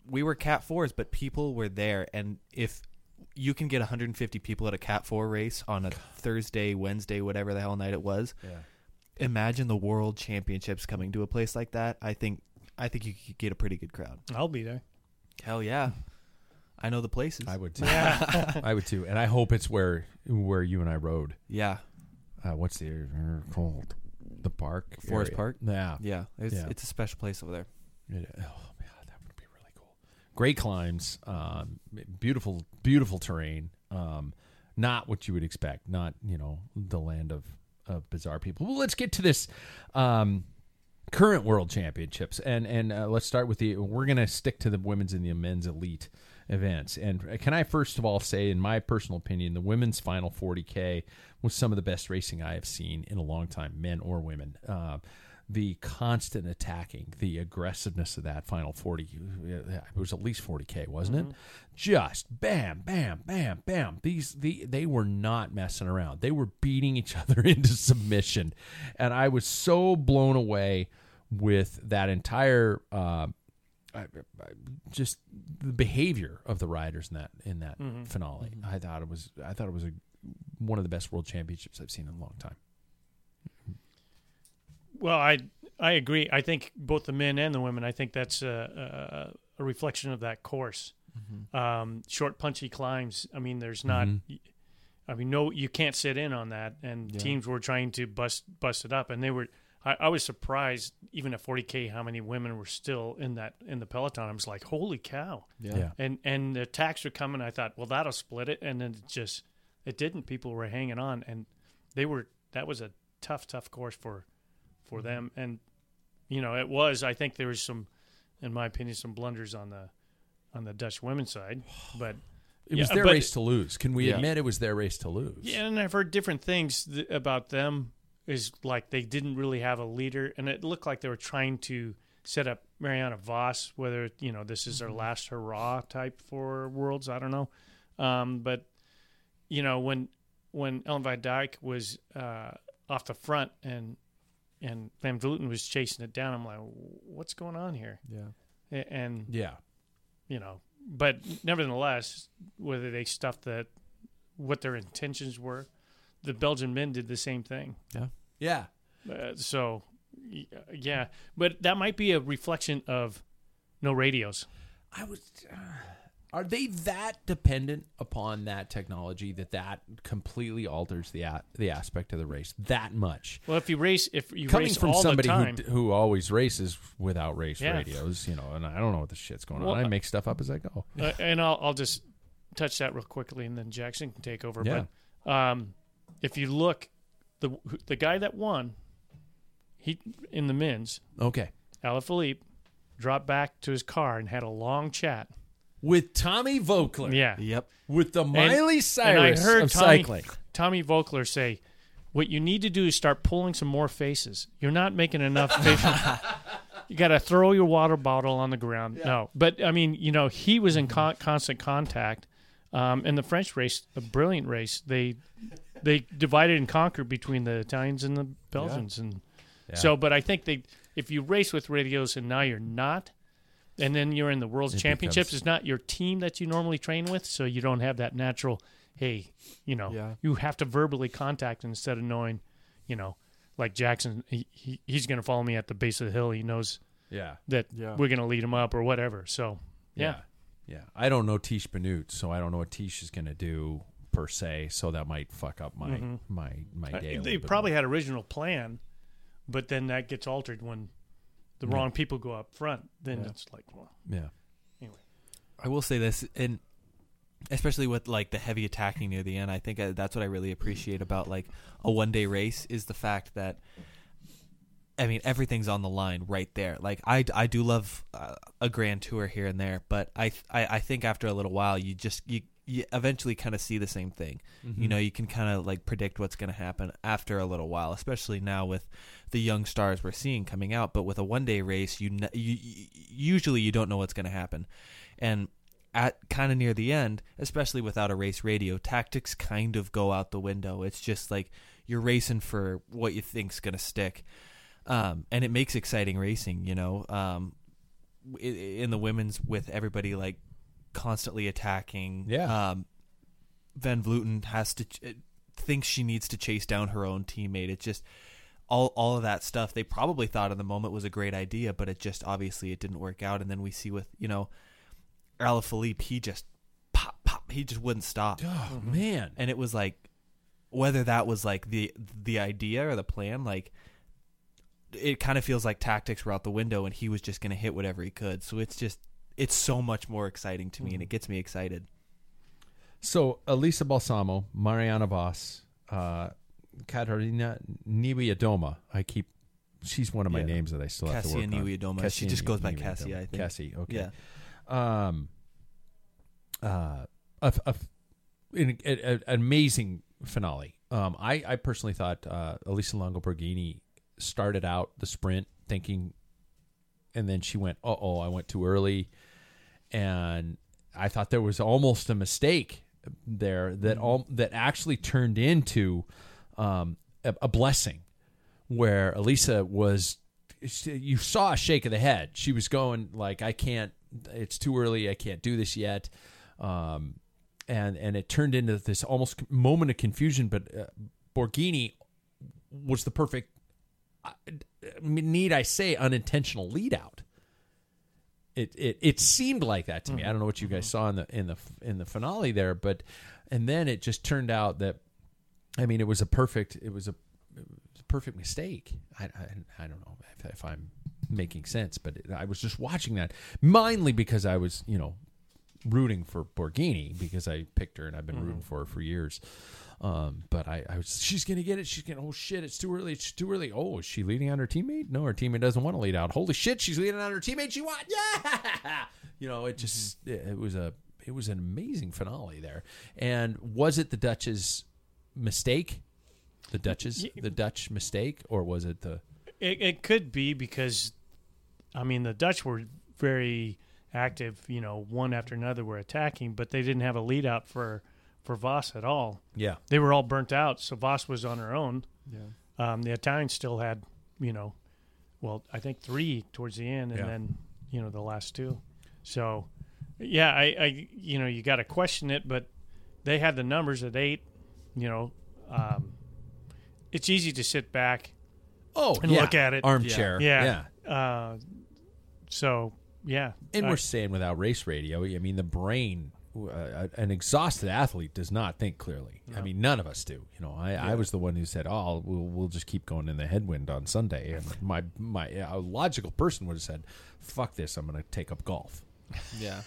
we were Cat Fours, but people were there, and if you can get 150 people at a Cat Four race on a Thursday, Wednesday, whatever the hell night it was, Yeah. imagine the World Championships coming to a place like that. I think I think you could get a pretty good crowd. I'll be there. Hell yeah, I know the places. I would too. I would too. And I hope it's where where you and I rode. yeah, Uh, what's the area called? The park? Forest area. Park? Yeah. yeah, it's Yeah. it's a special place over there. It- oh, man, that would be really cool. Great climbs, um, beautiful, beautiful terrain. Um, not what you would expect. Not you know the land of, of bizarre people. Well, let's get to this um, current world championships, and and uh, let's start with the. We're gonna stick to the women's and the men's elite events. And can I first of all say, in my personal opinion, the women's final 40k was some of the best racing I have seen in a long time, men or women. Uh, the constant attacking, the aggressiveness of that final 40, it was at least 40K, wasn't it? Mm-hmm. Just bam, bam, bam, bam. These, the, they were not messing around. They were beating each other into submission. And I was so blown away with that entire, uh, just the behavior of the riders in that in that mm-hmm. finale. Mm-hmm. I thought it was I thought it was a, one of the best world championships I've seen in a long time. Well, I I agree. I think both the men and the women. I think that's a, a, a reflection of that course. Um, short, punchy climbs. I mean, there's not. I mean, no, you can't sit in on that. And teams were trying to bust bust it up, and they were. I, I was surprised, even at 40k, how many women were still in that in the peloton. I was like, holy cow! Yeah. And and the attacks were coming. I thought, well, that'll split it, and then it just it didn't. People were hanging on, and they were. That was a tough, tough course for for them. And you know, it was. I think there was some, in my opinion, some blunders on the on the Dutch women's side, but It was Yeah, their but- race to lose. Can we Yeah. admit it was their race to lose? yeah, and I've heard different things th- about them. Is like they didn't really have a leader, and it looked like they were trying to set up Mariana Vos. Whether you know this is their last hurrah type for Worlds, I don't know. Um, but you know when when Ellen Van Dijk was uh, off the front and and Van Vleuten was chasing it down, I'm like, what's going on here? Yeah. And Yeah. you know, but nevertheless, whether they stuffed that, what their intentions were, the Belgian men did the same thing. Yeah. Uh, so, yeah, but that might be a reflection of no radios. I was. Uh, are they that dependent upon that technology that that completely alters the a- the aspect of the race that much? Well, if you race, if you Coming race from all somebody the who time, d- who always races without race Yeah. radios, you know, and I don't know what the shit's going Well, on. I uh, make stuff up as I go. uh, and I'll I'll just touch that real quickly, and then Jackson can take over. Yeah. But um, if you look, the the guy that won, he in the men's, Okay. Alaphilippe, dropped back to his car and had a long chat. With Tommy Voeckler. Yeah, Yep. With the And- Miley Cyrus and I heard of Tommy, cycling. Tommy Voeckler say, "What you need to do is start pulling some more faces. You're not making enough facial." you got to throw your water bottle on the ground. No, but I mean, you know, he was in con- constant contact. Um, in the French race, a brilliant race. They they divided and conquered between the Italians and the Belgians, and so. But I think they, if you race with radios and now you're not, and then you're in the World It Championships, becomes- it's not your team that you normally train with, so you don't have that natural. Hey, you know, Yeah. you have to verbally contact instead of knowing, you know, like Jackson, he, he he's going to follow me at the base of the hill. He knows Yeah. that Yeah. we're going to lead him up or whatever. So yeah, Yeah. I don't know Tiesj Benoot, so I don't know what Tiesj is going to do per se. So that might fuck up my my my Uh, day. a they bit probably more. had original plan, but then that gets altered when the wrong people go up front. Then it's like, well, yeah. Anyway. I will say this, and especially with like the heavy attacking near the end, I think uh, that's what I really appreciate about like a one day race is the fact that. I mean, everything's on the line right there. Like I, I do love uh, a grand tour here and there, but I, I, I think after a little while, you just you, you eventually kind of see the same thing. You know, you can kind of like predict what's going to happen after a little while, especially now with the young stars we're seeing coming out. But with a one day race, you, you usually you don't know what's going to happen, and at kind of near the end, especially without a race radio, tactics kind of go out the window. It's just like you're racing for what you think's going to stick. Um, and it makes exciting racing, you know. Um, in the women's with everybody like constantly attacking. Yeah. Um, Van Vleuten has to ch- thinks she needs to chase down her own teammate. It's just all all of that stuff. They probably thought in the moment was a great idea, but it just obviously it didn't work out. And then we see with you know, Alaphilippe, he just pop pop. He just wouldn't stop. Oh man. And it was like whether that was like the the idea or the plan, like it kind of feels like tactics were out the window and he was just going to hit whatever he could. So it's just it's so much more exciting to me and it gets me excited. So Elisa Balsamo, Mariana Vos, uh, Katarina Niewiadoma. I keep. She's one of my Yeah. names that I still have to work Kasia on. Niewiadoma. She just goes by Cassie, I think. Cassie. Okay. Yeah. Um. Uh. A, a, an, a- an amazing finale. Um. I I personally thought uh, Elisa Longo Borghini started out the sprint thinking, and then she went, "Uh oh, I went too early," and I thought there was almost a mistake there that all that actually turned into um, a, a blessing, where Elisa was. You saw a shake of the head. She was going like, "I can't. It's too early. I can't do this yet." Um, and and it turned into this almost moment of confusion. But uh, Borghini was the perfect. uh, Need I say unintentional lead out? It, it it seemed like that to me. Mm-hmm. I don't know what you guys mm-hmm. saw in the in the in the finale there, but and then it just turned out that I mean it was a perfect it was a, it was a perfect mistake. I, I I don't know if, if I'm making sense, but it, I was just watching that mainly because I was you know rooting for Borghini because I picked her and I've been mm-hmm. rooting for her for years. Um, but I, I was, she's gonna get it. She's gonna. Oh shit! It's too early. It's too early. Oh, is she leading on her teammate? No, her teammate doesn't want to lead out. Holy shit! She's leading on her teammate. She won. Yeah. You know, it just it, it was a it was an amazing finale there. And was it the Dutch's mistake? The Dutch's the Dutch mistake, or was it the? It, it could be because, I mean, the Dutch were very active. You know, one after another were attacking, but they didn't have a lead out for for Vos at all. Yeah. They were all burnt out, so Vos was on her own. Yeah. Um, the Italians still had, you know, well, I think three towards the end, and Yeah. then you know the last two. So, yeah, I, I you know, you got to question it, but they had the numbers at eight. You know, um, it's easy to sit back Oh, and yeah. look at it. Armchair. Yeah. Uh, so yeah, And I- we're saying without race radio, I mean, the brain, uh, an exhausted athlete does not think clearly. I mean, none of us do. You know, I, I was the one who said, "Oh, we'll, we'll just keep going in the headwind on Sunday," and my my a logical person would have said, "Fuck this, I'm going to take up golf," Yeah.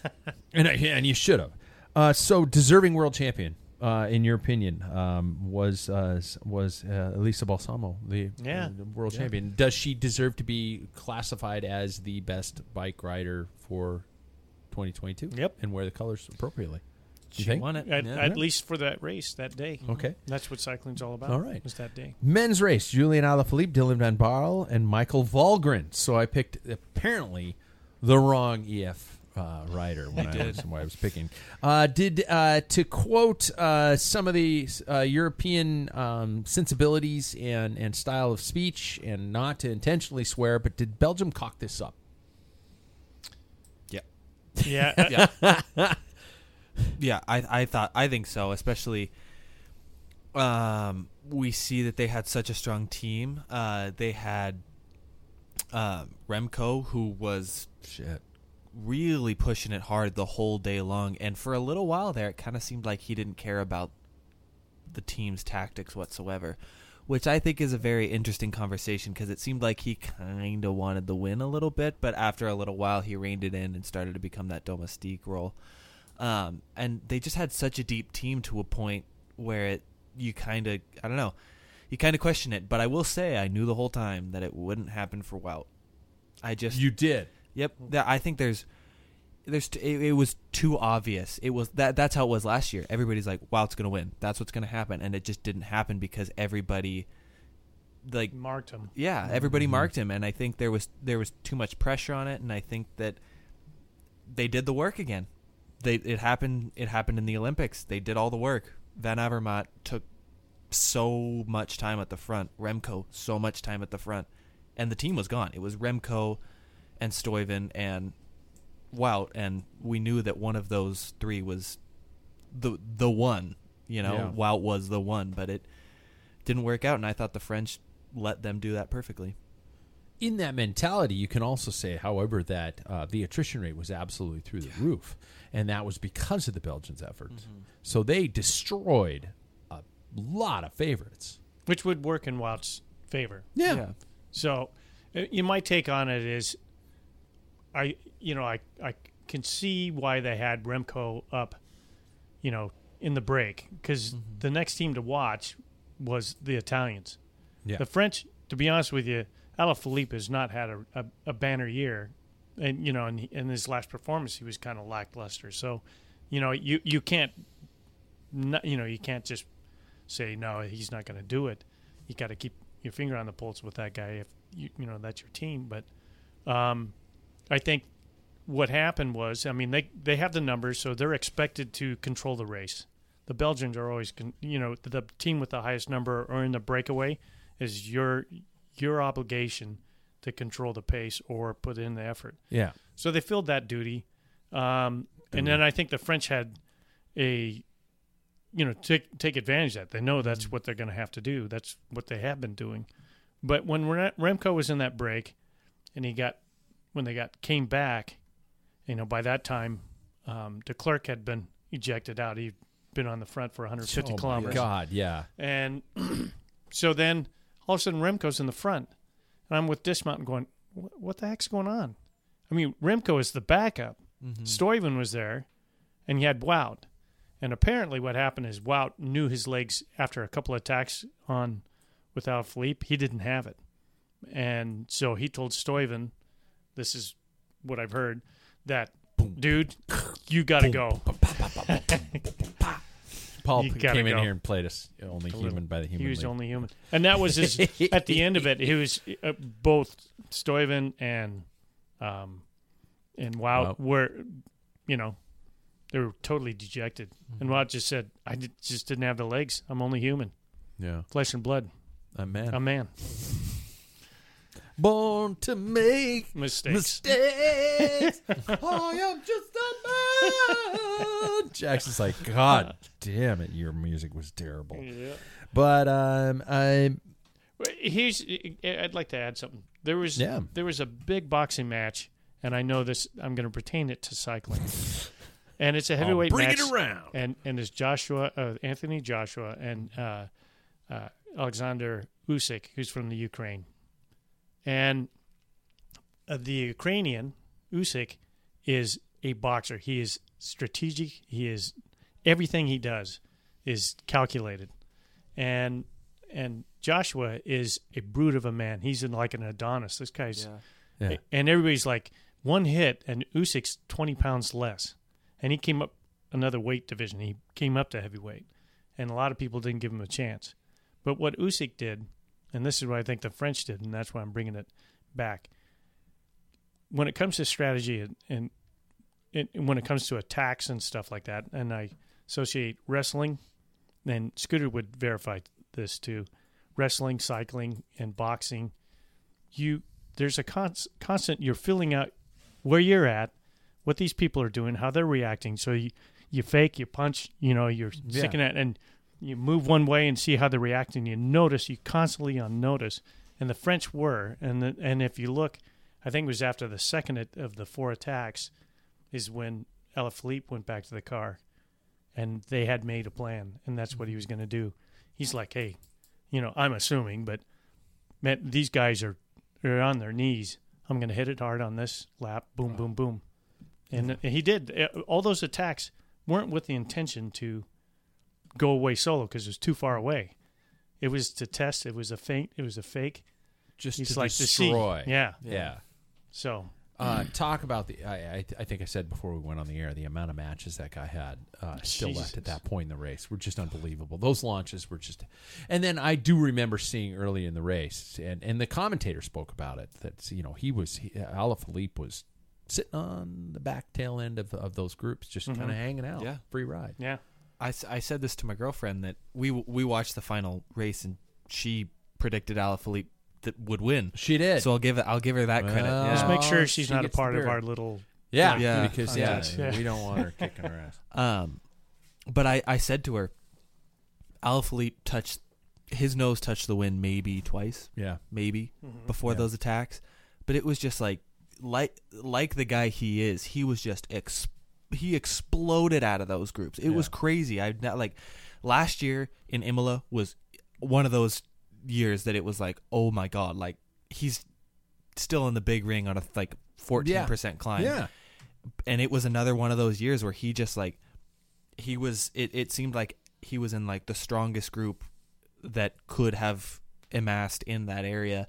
and I, and you should have. Uh, so, deserving world champion, uh, in your opinion, um, was uh, was uh, Elisa Balsamo the, Yeah. the world champion? Does she deserve to be classified as the best bike rider for 2022? Yep. and wear the colors appropriately. She think? won it. At, yeah. at least for that race that day. Okay. That's what cycling's all about. All right. Was that day. Men's race: Julian Alaphilippe, Dylan Van Baarle, and Michael Valgren. So I picked apparently the wrong EF uh, rider when I, was, when I was picking. Uh, did uh, to quote uh, some of the uh, European um, sensibilities and and style of speech, and not to intentionally swear, but did Belgium cock this up? Yeah. Yeah. yeah. yeah, I I thought I think so, especially um we see that they had such a strong team. Uh they had uh, Remco who was Shit. really pushing it hard the whole day long and for a little while there it kind of seemed like he didn't care about the team's tactics whatsoever. Which I think is a very interesting conversation because it seemed like he kind of wanted the win a little bit, but after a little while he reined it in and started to become that domestique role. Um, and they just had such a deep team to a point where it you kind of I don't know, you kind of question it. But I will say I knew the whole time that it wouldn't happen for Wout. I just You did. Yep. I think there's there's t- it, it was too obvious. It was that that's how it was last year. Everybody's like, "Wow, it's going to win. That's what's going to happen." And it just didn't happen because everybody like marked him. yeah, everybody mm-hmm. marked him and I think there was there was too much pressure on it and I think that they did the work again. They it happened it happened in the Olympics. They did all the work. Van Avermaet took so much time at the front. Remco so much time at the front. And the team was gone. It was Remco and Stuyven and Wout and we knew that one of those three was the the one, you know, Yeah. Wout was the one, but it didn't work out and I thought the French let them do that perfectly. in that mentality, you can also say, however, that uh, the attrition rate was absolutely through the roof, and that was because of the Belgians' efforts. So they destroyed a lot of favorites. which would work in Wout's favor. Yeah, So, uh, you my take on it is, I you know I I can see why they had Remco up, you know, in the break because the next team to watch was the Italians. yeah. The French, to be honest with you, Alaphilippe has not had a, a, a banner year, and you know, in, in his last performance, he was kind of lackluster. So, you know, you you can't, not, you know, you can't just say no, he's not going to do it. You got to keep your finger on the pulse with that guy if you you know that's your team. But um, I think what happened was, I mean, they they have the numbers, so they're expected to control the race. The Belgians are always, you know, the, the team with the highest number or in the breakaway is your your obligation to control the pace or put in the effort. yeah. So they filled that duty, um, and then I think the French had a, you know, take take advantage of that. They know that's what they're going to have to do. That's what they have been doing. But when Remco was in that break, and he got when they got came back, you know, by that time, um, Declercq had been ejected out. He'd been on the front for 150 oh kilometers. God, yeah. And so then all of a sudden Remco's in the front. And I'm with Dismount going, what the heck's going on? I mean, Remco is the backup. Stuyven was there, and he had Wout. And apparently what happened is Wout knew his legs after a couple of attacks on without Philippe. He didn't have it. And so he told Stuyven, this is what I've heard, that, dude, you got to go. Paul You p- came in go. here and played us only human by the human. He was League. only human, and that was his. at the end of it, he was uh, both Stuyven and um, and Wout Wow. were, you know, they were totally dejected. And Wout just said, "I did, just didn't have the legs. I'm only human, yeah, flesh and blood. a man A man. Born to make Mistakes. mistakes. I am just a man. Jackson's like, God damn it, your music was terrible. Yeah. But um, I Here's. I'd like to add something. There was Yeah. there was a big boxing match, and I know this. I'm going to pertain it to cycling. And it's a heavyweight bring it around. And and it's Joshua, uh, Anthony Joshua, and uh, uh, Alexander Usyk, who's from the Ukraine. And uh, the Ukrainian Usyk is a boxer. He is strategic. He is everything he does is calculated, and and Joshua is a brute of a man. He's in like an Adonis. This guy's Yeah. and everybody's like one hit and Usyk's twenty pounds less, and he came up another weight division. He came up to heavyweight, and a lot of people didn't give him a chance. But what Usyk did, and this is what I think the French did, and that's why I'm bringing it back. When it comes to strategy and, and it, when it comes to attacks and stuff like that, and I associate wrestling, and Scooter would verify this too. Wrestling, cycling, and boxing, you there's a const, constant. You're filling out where you're at, what these people are doing, how they're reacting. So you you fake, you punch, you know, you're Yeah. sticking at, and you move one way and see how they're reacting. You notice, you constantly on notice, and the French were, and the, and if you look, I think it was after the second of the four attacks, is when Alaphilippe went back to the car, and they had made a plan, and that's what he was mm-hmm. going to do. He's like, hey, you know, I'm assuming, but man, these guys are are on their knees. I'm going to hit it hard on this lap. Boom, boom, boom. And he did. All those attacks weren't with the intention to go away solo because it was too far away. It was to test. It was a feint. It was a fake. Just He's to like to see. destroy. Yeah. yeah. So Uh, talk about the. I, I I think I said before we went on the air the amount of matches that guy had uh, still left at that point in the race were just unbelievable. Those launches were just, and then I do remember seeing early in the race, and and the commentator spoke about it that you know he was he, Alaphilippe was sitting on the back tail end of of those groups, just kind of hanging out, Yeah. free ride. yeah, I, s- I said this to my girlfriend that we we watched the final race and she predicted Alaphilippe that would win. She did. So I'll give it. I'll give her that credit. Yeah. just make sure she's she not a part of our little. yeah, Yeah. because yeah, yeah. we don't want her kicking her ass. Um, but I, I said to her, Alaphilippe touched his nose touched the wind maybe twice, Yeah, maybe Mm-hmm. before Yeah. those attacks, but it was just like like like the guy he is. He was just ex- he exploded out of those groups. It was crazy. I not like last year in Imola was one of those years that it was like oh my god, like he's still in the big ring on a like fourteen percent climb yeah. and it was another one of those years where he just like he was it, it seemed like he was in like the strongest group that could have amassed in that area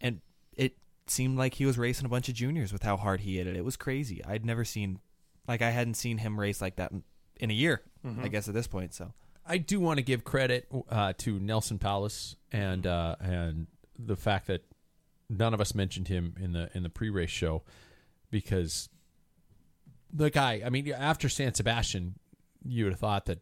and it seemed like he was racing a bunch of juniors with how hard he hit it it was crazy i'd never seen like i hadn't seen him race like that in, a year i guess at this point so I do want to give credit uh, to Neilson Powless and uh, and the fact that none of us mentioned him in the in the pre-race show because the guy. I mean, after San Sebastian, you would have thought that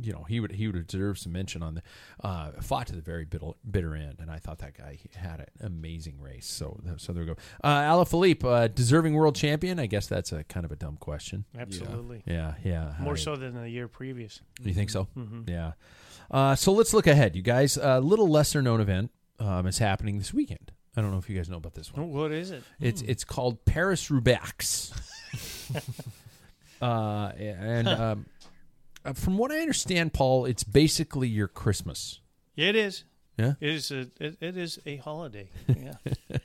you know he would he would deserve some mention on the uh, fought to the very bitter, bitter end, and I thought that guy had an amazing race. So so there we go. Uh, Alaphilippe, uh, deserving world champion. I guess that's a kind of a dumb question. Absolutely. Yeah, yeah. More I- so than the year previous. you think so? Yeah. Uh, so let's look ahead, you guys. A little lesser known event um, is happening this weekend. I don't know if you guys know about this one. What is it? It's it's called Paris Roubaix. uh, and um, uh, from what I understand, Paul, it's basically your Christmas. It is. Yeah. It is a it, it is a holiday. Yeah.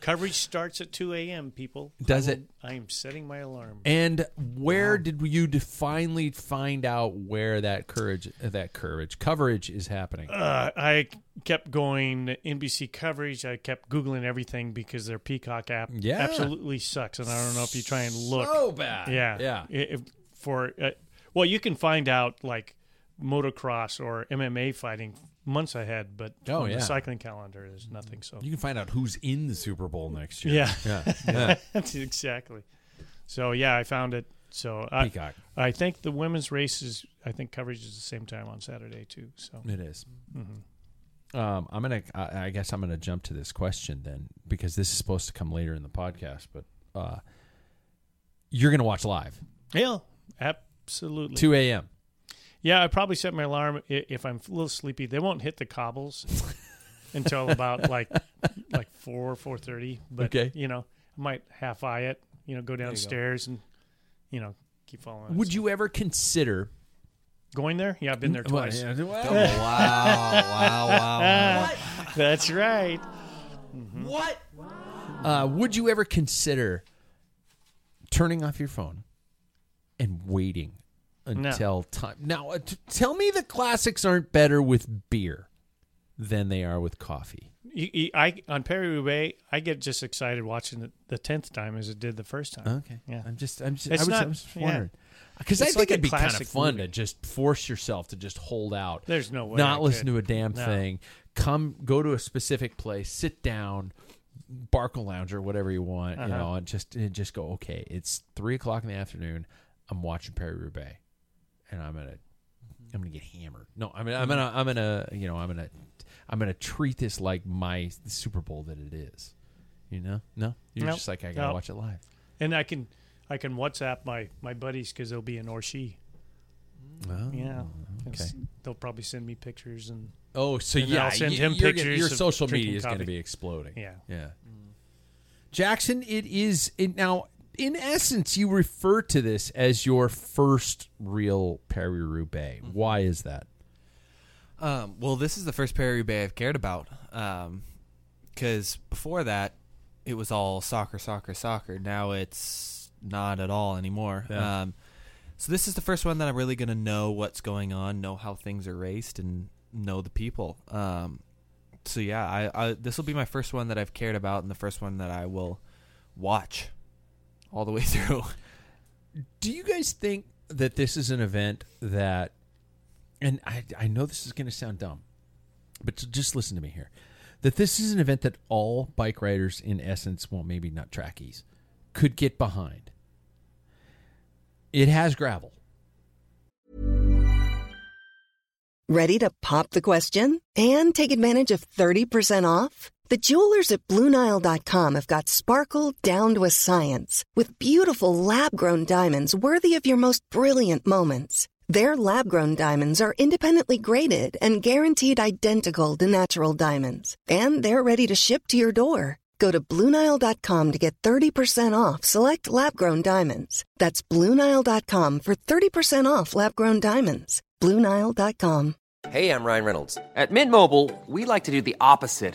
Coverage starts at two a.m. People. Does I it? I am setting my alarm. And where did you finally find out where that courage, that courage coverage is happening? Uh, I kept going NBC coverage. I kept googling everything because their Peacock app Yeah. absolutely sucks. And I don't know if you try and look. So bad. Yeah, yeah. If, for uh, well, you can find out like motocross or MMA fighting months ahead, but Oh, on yeah. the cycling calendar is nothing. So You can find out who's in the Super Bowl next year. Yeah. yeah, yeah. that's exactly. So yeah, I found it. So I, Peacock. I think the women's race is. I think coverage is the same time on Saturday too. So It is. Mm-hmm. Um, I'm gonna. I I guess I'm gonna jump to this question then, because this is supposed to come later in the podcast. But uh, you're gonna watch live, yeah, absolutely. 2 a.m. Yeah, I probably set my alarm i- if I'm a little sleepy. They won't hit the cobbles until about like like four four thirty. But Okay. you know, I might half eye it. You know, go downstairs and you know keep following. it. Would So- you ever consider going there? Yeah, I've been there Well, twice. yeah, wow wow wow, wow. That's right. What? Uh, would you ever consider turning off your phone and waiting until time? Now, uh, t- tell me the classics aren't better with beer than they are with coffee. You, you, I on Paris Roubaix, I get just excited watching it the tenth time as it did the first time. Okay. Yeah. I'm just. I'm just. It's I was, not- I was yeah. wondering because I think like it'd be kind of fun movie. to just force yourself to just hold out. There's no way Not I listen could. to a damn No. thing. Come, go to a specific place, sit down, BarcaLounger or whatever you want, you Uh-huh. know, and just and just go. Okay, it's three o'clock in the afternoon. I'm watching Paris Roubaix, and I'm gonna. Mm-hmm. I'm gonna get hammered. No, I mean I'm mm-hmm. gonna I'm gonna you know I'm gonna I'm gonna treat this like my Super Bowl that it is. You know? No, you're Nope. just like I gotta Nope. watch it live. And I can I can WhatsApp my my buddies because they'll be in Orchies. Oh, Yeah. Okay. They'll probably send me pictures and Oh, so And yeah, I'll send him gonna- pictures your social media is going to be exploding. Yeah. yeah. Mm-hmm. Jackson, it is it, now. In essence, you refer to this as your first real Paris Roubaix. Why is that? Um, well, this is the first Perry Bay I've cared about. Because before that, it was all soccer, soccer, soccer. Now it's not at all anymore. Yeah. Um, so this is the first one that I'm really going to know what's going on, know how things are raced, and know the people. Um, so yeah, I, I this will be my first one that I've cared about, and the first one that I will watch all the way through. Do you guys think that this is an event that, and I, I know this is going to sound dumb, but just listen to me here, that this is an event that all bike riders, in essence, well, maybe not trackies, could get behind. It has gravel. Ready to pop the question and take advantage of 30% off? The jewelers at BlueNile.com have got sparkle down to a science with beautiful lab grown diamonds worthy of your most brilliant moments. Their lab grown diamonds are independently graded and guaranteed identical to natural diamonds, and they're ready to ship to your door. Go to BlueNile.com to get 30% off select lab grown diamonds. That's BlueNile.com for 30% off lab grown diamonds. BlueNile.com. Hey, I'm Ryan Reynolds. At Mint Mobile, we like to do the opposite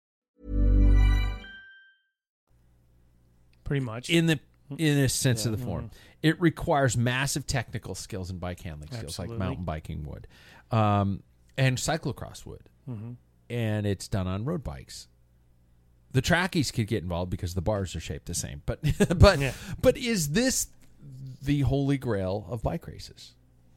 pretty much in the in a sense of the form. It requires massive technical skills and bike handling skills, like mountain biking would, um, and cyclocross would, and it's done on road bikes. The trackies could get involved because the bars are shaped the same, but but Yeah. but is this the holy grail of bike races?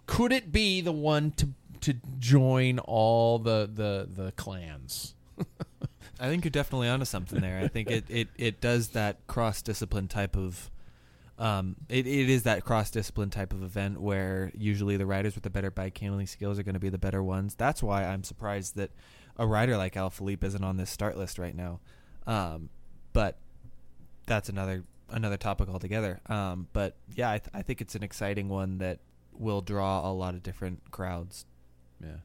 Could it be the one to to join all the the the clans? I think you're definitely onto something there. I think it, it, it does that cross discipline type of um it, it is that cross discipline type of event where usually the riders with the better bike handling skills are going to be the better ones. That's why I'm surprised that a rider like Alaphilippe isn't on this start list right now. Um but that's another another topic altogether. Um but yeah, I, th- I think it's an exciting one that will draw a lot of different crowds. Yeah,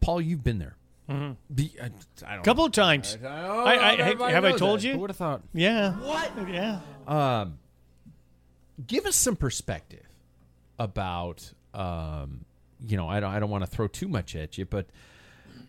Paul, you've been there. Mhm. The, I, I don't couple of times. I, I- I- everybody have I told that. you? Who would have thought? Yeah. What? Yeah. Um, give us some perspective about, um, you know, I don't, I don't want to throw too much at you, but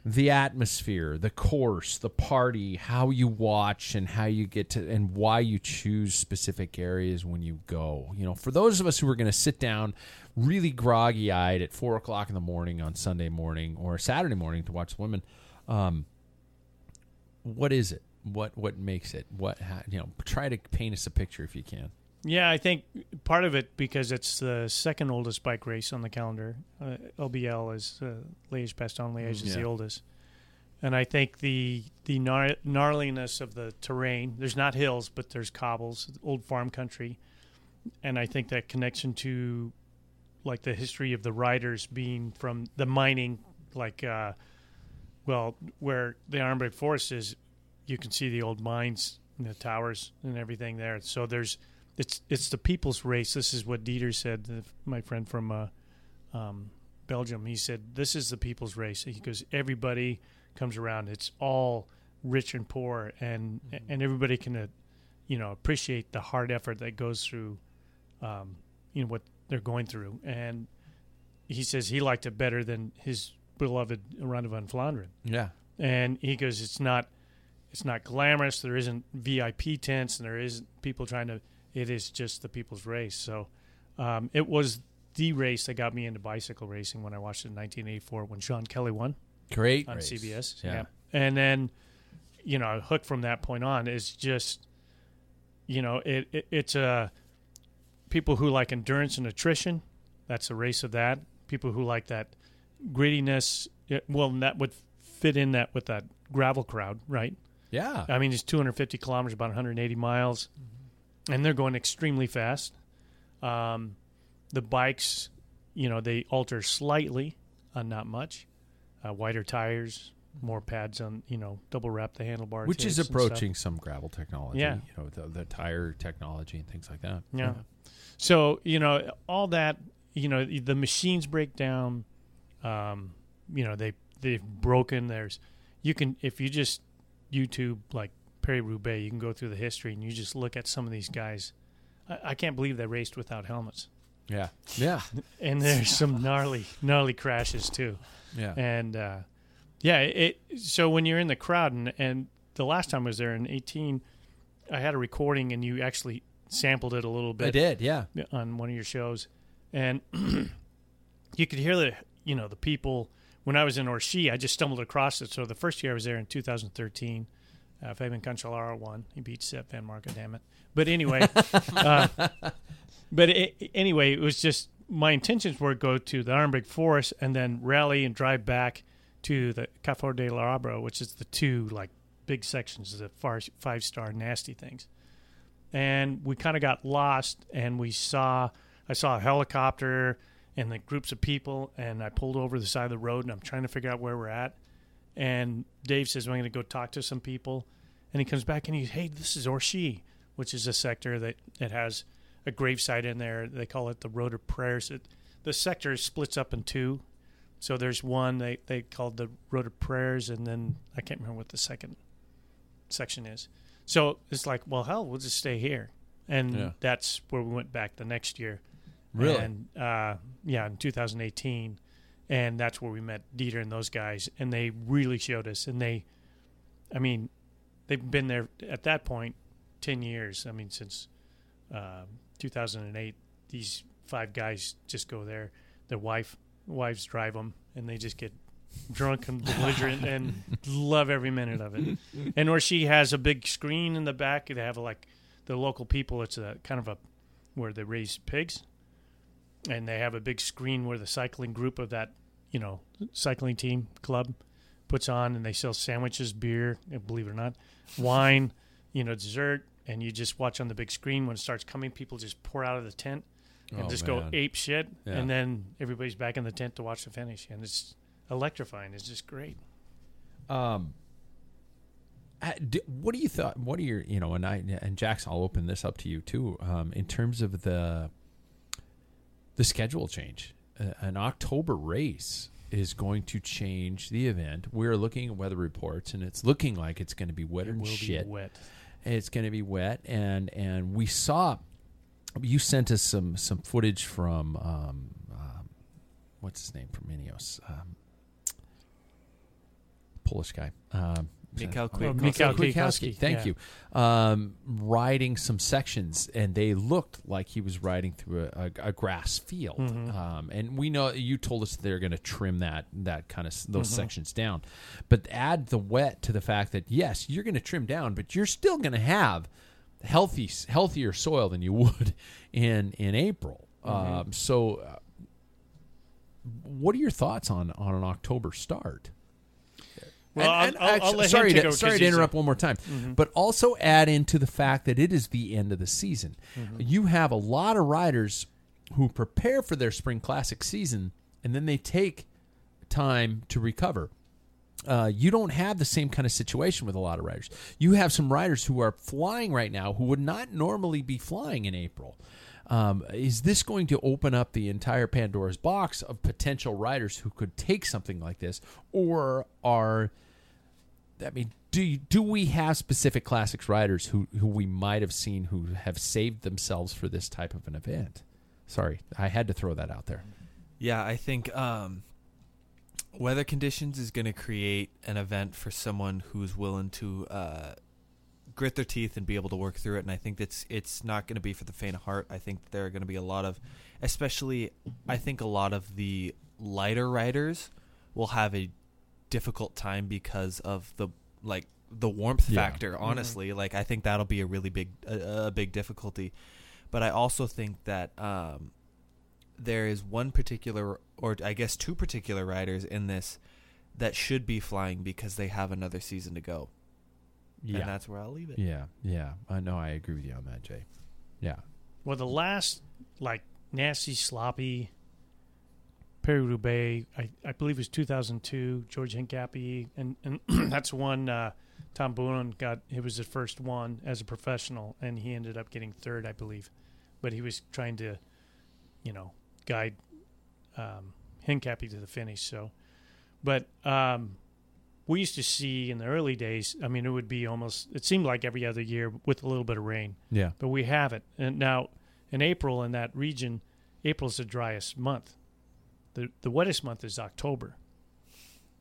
the atmosphere, the course, the party, how you watch, and how you get to, and why you choose specific areas when you go. You know, for those of us who are going to sit down, really groggy eyed at four o'clock in the morning on Sunday morning or Saturday morning to watch the women. Um, what is it? What what makes it? What you know? Try to paint us a picture if you can. Yeah, I think part of it because it's the second oldest bike race on the calendar. Uh, LBL is uh, Liège Bastogne Liège is the oldest, and I think the the gnar- gnarliness of the terrain. There's not hills, but there's cobbles, old farm country, and I think that connection to like the history of the riders being from the mining, like uh, well, where the Arenberg Forest is, you can see the old mines and the towers and everything there. So there's it's it's the people's race. This is what Dieter said, my friend from uh, um, Belgium. He said this is the people's race. He goes, everybody comes around. It's all rich and poor, and and everybody can uh, you know appreciate the hard effort that goes through, um, you know what they're going through. And he says he liked it better than his beloved Ronde van Vlaanderen. Yeah. And he goes, it's not, it's not glamorous. There isn't VIP tents, and there isn't people trying to. It is just the people's race. So, um, it was the race that got me into bicycle racing when I watched it in 1984 when Sean Kelly won Great on race. CBS. Yeah. And then, you know, hook from that point on is just, you know, it, it it's a people who like endurance and attrition. That's a race of that. People who like that grittiness. It, well, that would fit in that with that gravel crowd, right? Yeah. I mean, it's 250 kilometers, about 180 miles, and they're going extremely fast. Um, the bikes, you know, they alter slightly, uh, not much. Uh, wider tires, more pads on, you know, double wrap the handlebar, Which is tips and stuff. approaching some gravel technology. Yeah. You know, the, the tire technology and things like that. Yeah. So you know all that. You know the machines break down. Um, you know they they've broken. There's you can if you just YouTube like Paris Roubaix, you can go through the history and you just look at some of these guys. I, I can't believe they raced without helmets. Yeah. Yeah. And there's some gnarly gnarly crashes too. Yeah. And uh, yeah, it. So when you're in the crowd, and and the last time I was there in 18, I had a recording, and you actually sampled it a little bit I did. Yeah. on one of your shows, and you could hear the you know the people. When I was in Orchies, I just stumbled across it. So the first year I was there in 2013, uh, Fabian Cancellara won. He beat Sep Vanmarcke, damn it. But anyway, uh, but it, anyway, it was just my intentions were to go to the Arenberg Forest and then rally and drive back to the Carrefour de l'Arbre, which is the two like big sections, the far, five star nasty things and we kind of got lost and we saw i saw a helicopter and the groups of people and i pulled over the side of the road and i'm trying to figure out where we're at and dave says i'm going to go talk to some people and he comes back and he's hey this is Orchies which is a sector that, that has a gravesite in there they call it the road of prayers it, the sector splits up in two so there's one they, they called the road of prayers and then i can't remember what the second section is so it's like, well, hell, we'll just stay here, and Yeah. that's where we went back the next year. Really? And uh, yeah, in 2018, and that's where we met Dieter and those guys, and they really showed us. And they, I mean, they've been there at that point ten years. I mean, since um 2008, these five guys just go there. Their wife, wives drive them, and they just get drunk and belligerent and love every minute of it. And where she has a big screen in the back, they have like the local people. It's a kind of a where they raise pigs, and they have a big screen where the cycling group of that you know cycling team club puts on, and they sell sandwiches, beer, believe it or not, wine, you know, dessert, and you just watch on the big screen when it starts coming. People just pour out of the tent and Oh, just man. go ape shit, Yeah. and then everybody's back in the tent to watch the finish, and it's electrifying. It's just great. Um, uh, what do you thought? What are your you know? And I and Jackson, I'll open this up to you too. Um, in terms of the the schedule change, uh, an October race is going to change the event. We're looking at weather reports, and it's looking like it's going to be wet It and shit. wet. It's going to be wet, and and we saw. You sent us some some footage from um, um, what's his name from Ineos, um, Polish guy. Mikhail Kwiatkowski. Mikhail Kwiatkowski, Kwiatkowski, Thank yeah. you. Um, riding some sections, and they looked like he was riding through a, a, a grass field. Mm-hmm. Um, and we know you told us they're going to trim that that kind of those Mm-hmm. sections down, but add the wet to the fact that yes, you're going to trim down, but you're still going to have healthy healthier soil than you would in in April. Mm-hmm. Um, so, uh, what are your thoughts on on an October start? Well, And- and I'll, I'll, actually- I'll let sorry him to, 'cause sorry to interrupt one more time, but also add into the fact that it is the end of the season. You have a lot of riders who prepare for their spring classic season, and then they take time to recover. Uh, you don't have the same kind of situation with a lot of riders. You have some riders who are flying right now who would not normally be flying in April. Um, is this going to open up the entire Pandora's box of potential riders who could take something like this, or are I mean, do you, do we have specific classics riders who who we might have seen who have saved themselves for this type of an event? Sorry, I had to throw that out there. Yeah, I think um, weather conditions is going to create an event for someone who's willing to uh, grit their teeth and be able to work through it. And I think that's it's not going to be for the faint of heart. I think there are going to be a lot of, especially, I think a lot of the lighter riders will have a difficult time because of the like the warmth Yeah. factor. Honestly, like I think that'll be a really big a, a big difficulty. But I also think that um, there is one particular, or I guess two particular riders in this that should be flying because they have another season to go. Yeah, And that's where I'll leave it. yeah, yeah. I know. I agree with you on that, Jay. Yeah, Well, the last like nasty, sloppy Paris Roubaix, I, I believe it was 2002. George Hincapie, and and that's one uh, Tom Boonen got. It was the first one as a professional, and he ended up getting third, I believe. But he was trying to, you know, guide um, Hincapie to the finish. So, but um, we used to see in the early days. I mean, it would be almost. It seemed like every other year with a little bit of rain yeah. but we haven't. And now in April in that region, April's the driest month. The the wettest month is October.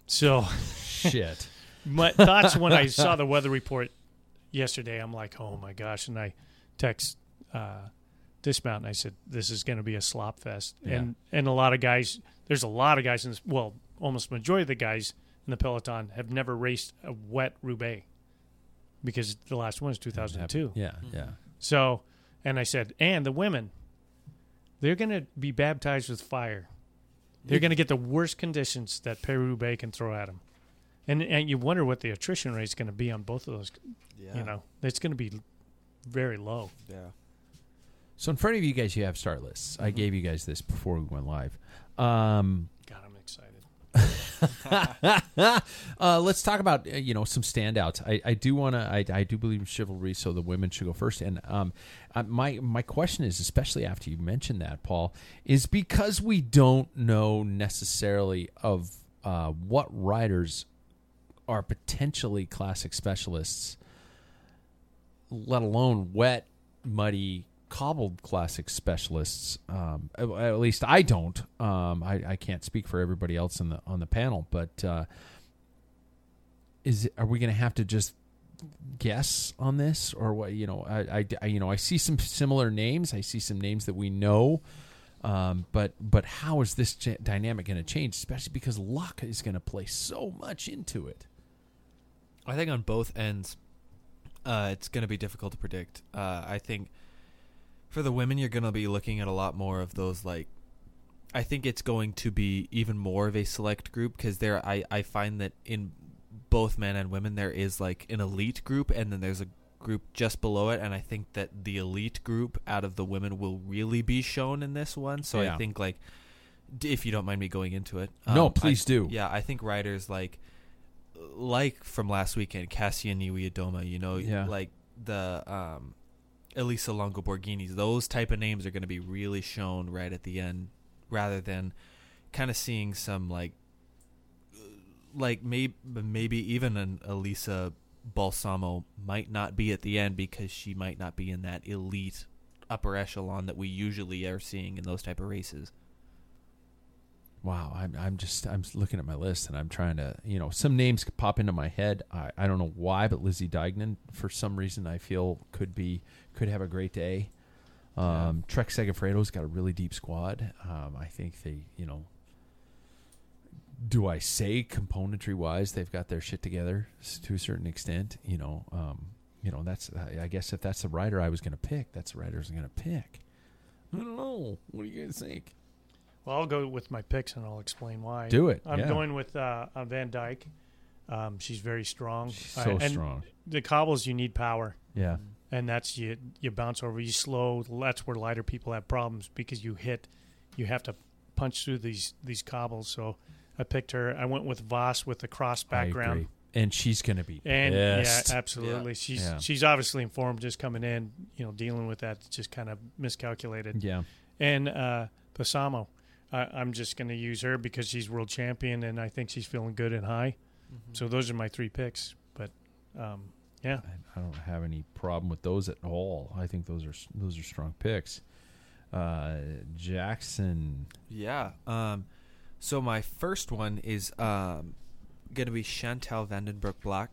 So Shit. my thoughts when I saw the weather report yesterday, I'm like, oh my gosh! And I text uh, dismount and I said, this is going to be a slop fest. Yeah. And and a lot of guys, there's a lot of guys in this. Well, almost majority of the guys in the peloton have never raced a wet Roubaix because the last one is 2002. Yeah, yeah. So, and I said, and the women, they're going to be baptized with fire. They're going to get the worst conditions that Paris Roubaix can throw at them. And, and you wonder what the attrition rate is going to be on both of those. Yeah. You know, it's going to be very low. Yeah. So in front of you guys, you have start lists. I gave you guys this before we went live. Um, God, I'm excited. uh, let's talk about uh, you know some standouts. I, I do want to. I, I do believe in chivalry, so the women should go first. And um, uh, my my question is, especially after you mentioned that, Paul, is because we don't know necessarily of uh, what riders are potentially classic specialists, let alone wet, muddy, cobbled classic specialists. Um, at, at least I don't. Um, I, I can't speak for everybody else on the on the panel, but uh, is are we going to have to just guess on this, or what? You know, I, I, I- you know I see some similar names. I see some names that we know. Um, but but how is this j- dynamic going to change? Especially because luck is going to play so much into it. I think on both ends, uh, it's going to be difficult to predict. Uh, I think for the women, you're going to be looking at a lot more of those. Like, I think it's going to be even more of a select group because there, I I find that in both men and women there is like an elite group, and then there's a group just below it, and I think that the elite group out of the women will really be shown in this one. So Yeah. I think like. If you don't mind me going into it, No, Um, please I- do. Yeah, I think writers like like from last weekend, Kasia Niewiadoma, you know, Yeah. like the um, Elisa Longo Borghinis, those type of names are going to be really shown right at the end, rather than kind of seeing some like, like maybe maybe even an Elisa Balsamo might not be at the end because she might not be in that elite upper echelon that we usually are seeing in those type of races. Wow, I'm I'm just I'm looking at my list and I'm trying to you know some names pop into my head. I, I don't know why, but Lizzie Deignan for some reason I feel could be could have a great day. Um, Trek Segafredo's got a really deep squad. Um, I think they you know. Do I say componentry wise they've got their shit together to a certain extent? You know, um, you know that's I I guess if that's the rider I was going to pick, that's the rider I was going to pick. I don't know. What do you guys think? Well, I'll go with my picks and I'll explain why. Do it, I'm yeah. going with uh, uh, Van Dijk. Um, she's very strong. She's Uh, so and strong. The cobbles, you need power. Yeah. and that's you you bounce over you slow that's where lighter people have problems because you hit you have to punch through these these cobbles so i picked her i went with Vos with the cross I background agree. and she's going to be and pissed. yeah absolutely she's Yeah. she's obviously informed just coming in you know dealing with that just kind of miscalculated yeah, and uh Balsamo, I, i'm just going to use her because she's world champion and i think she's feeling good and high Mm-hmm. so those are my three picks but um, yeah, I, I don't have any problem with those at all. I think those are those are strong picks. Uh, Jackson. Yeah. Um, so my first one is um, going to be Chantal van den Broek-Blaak.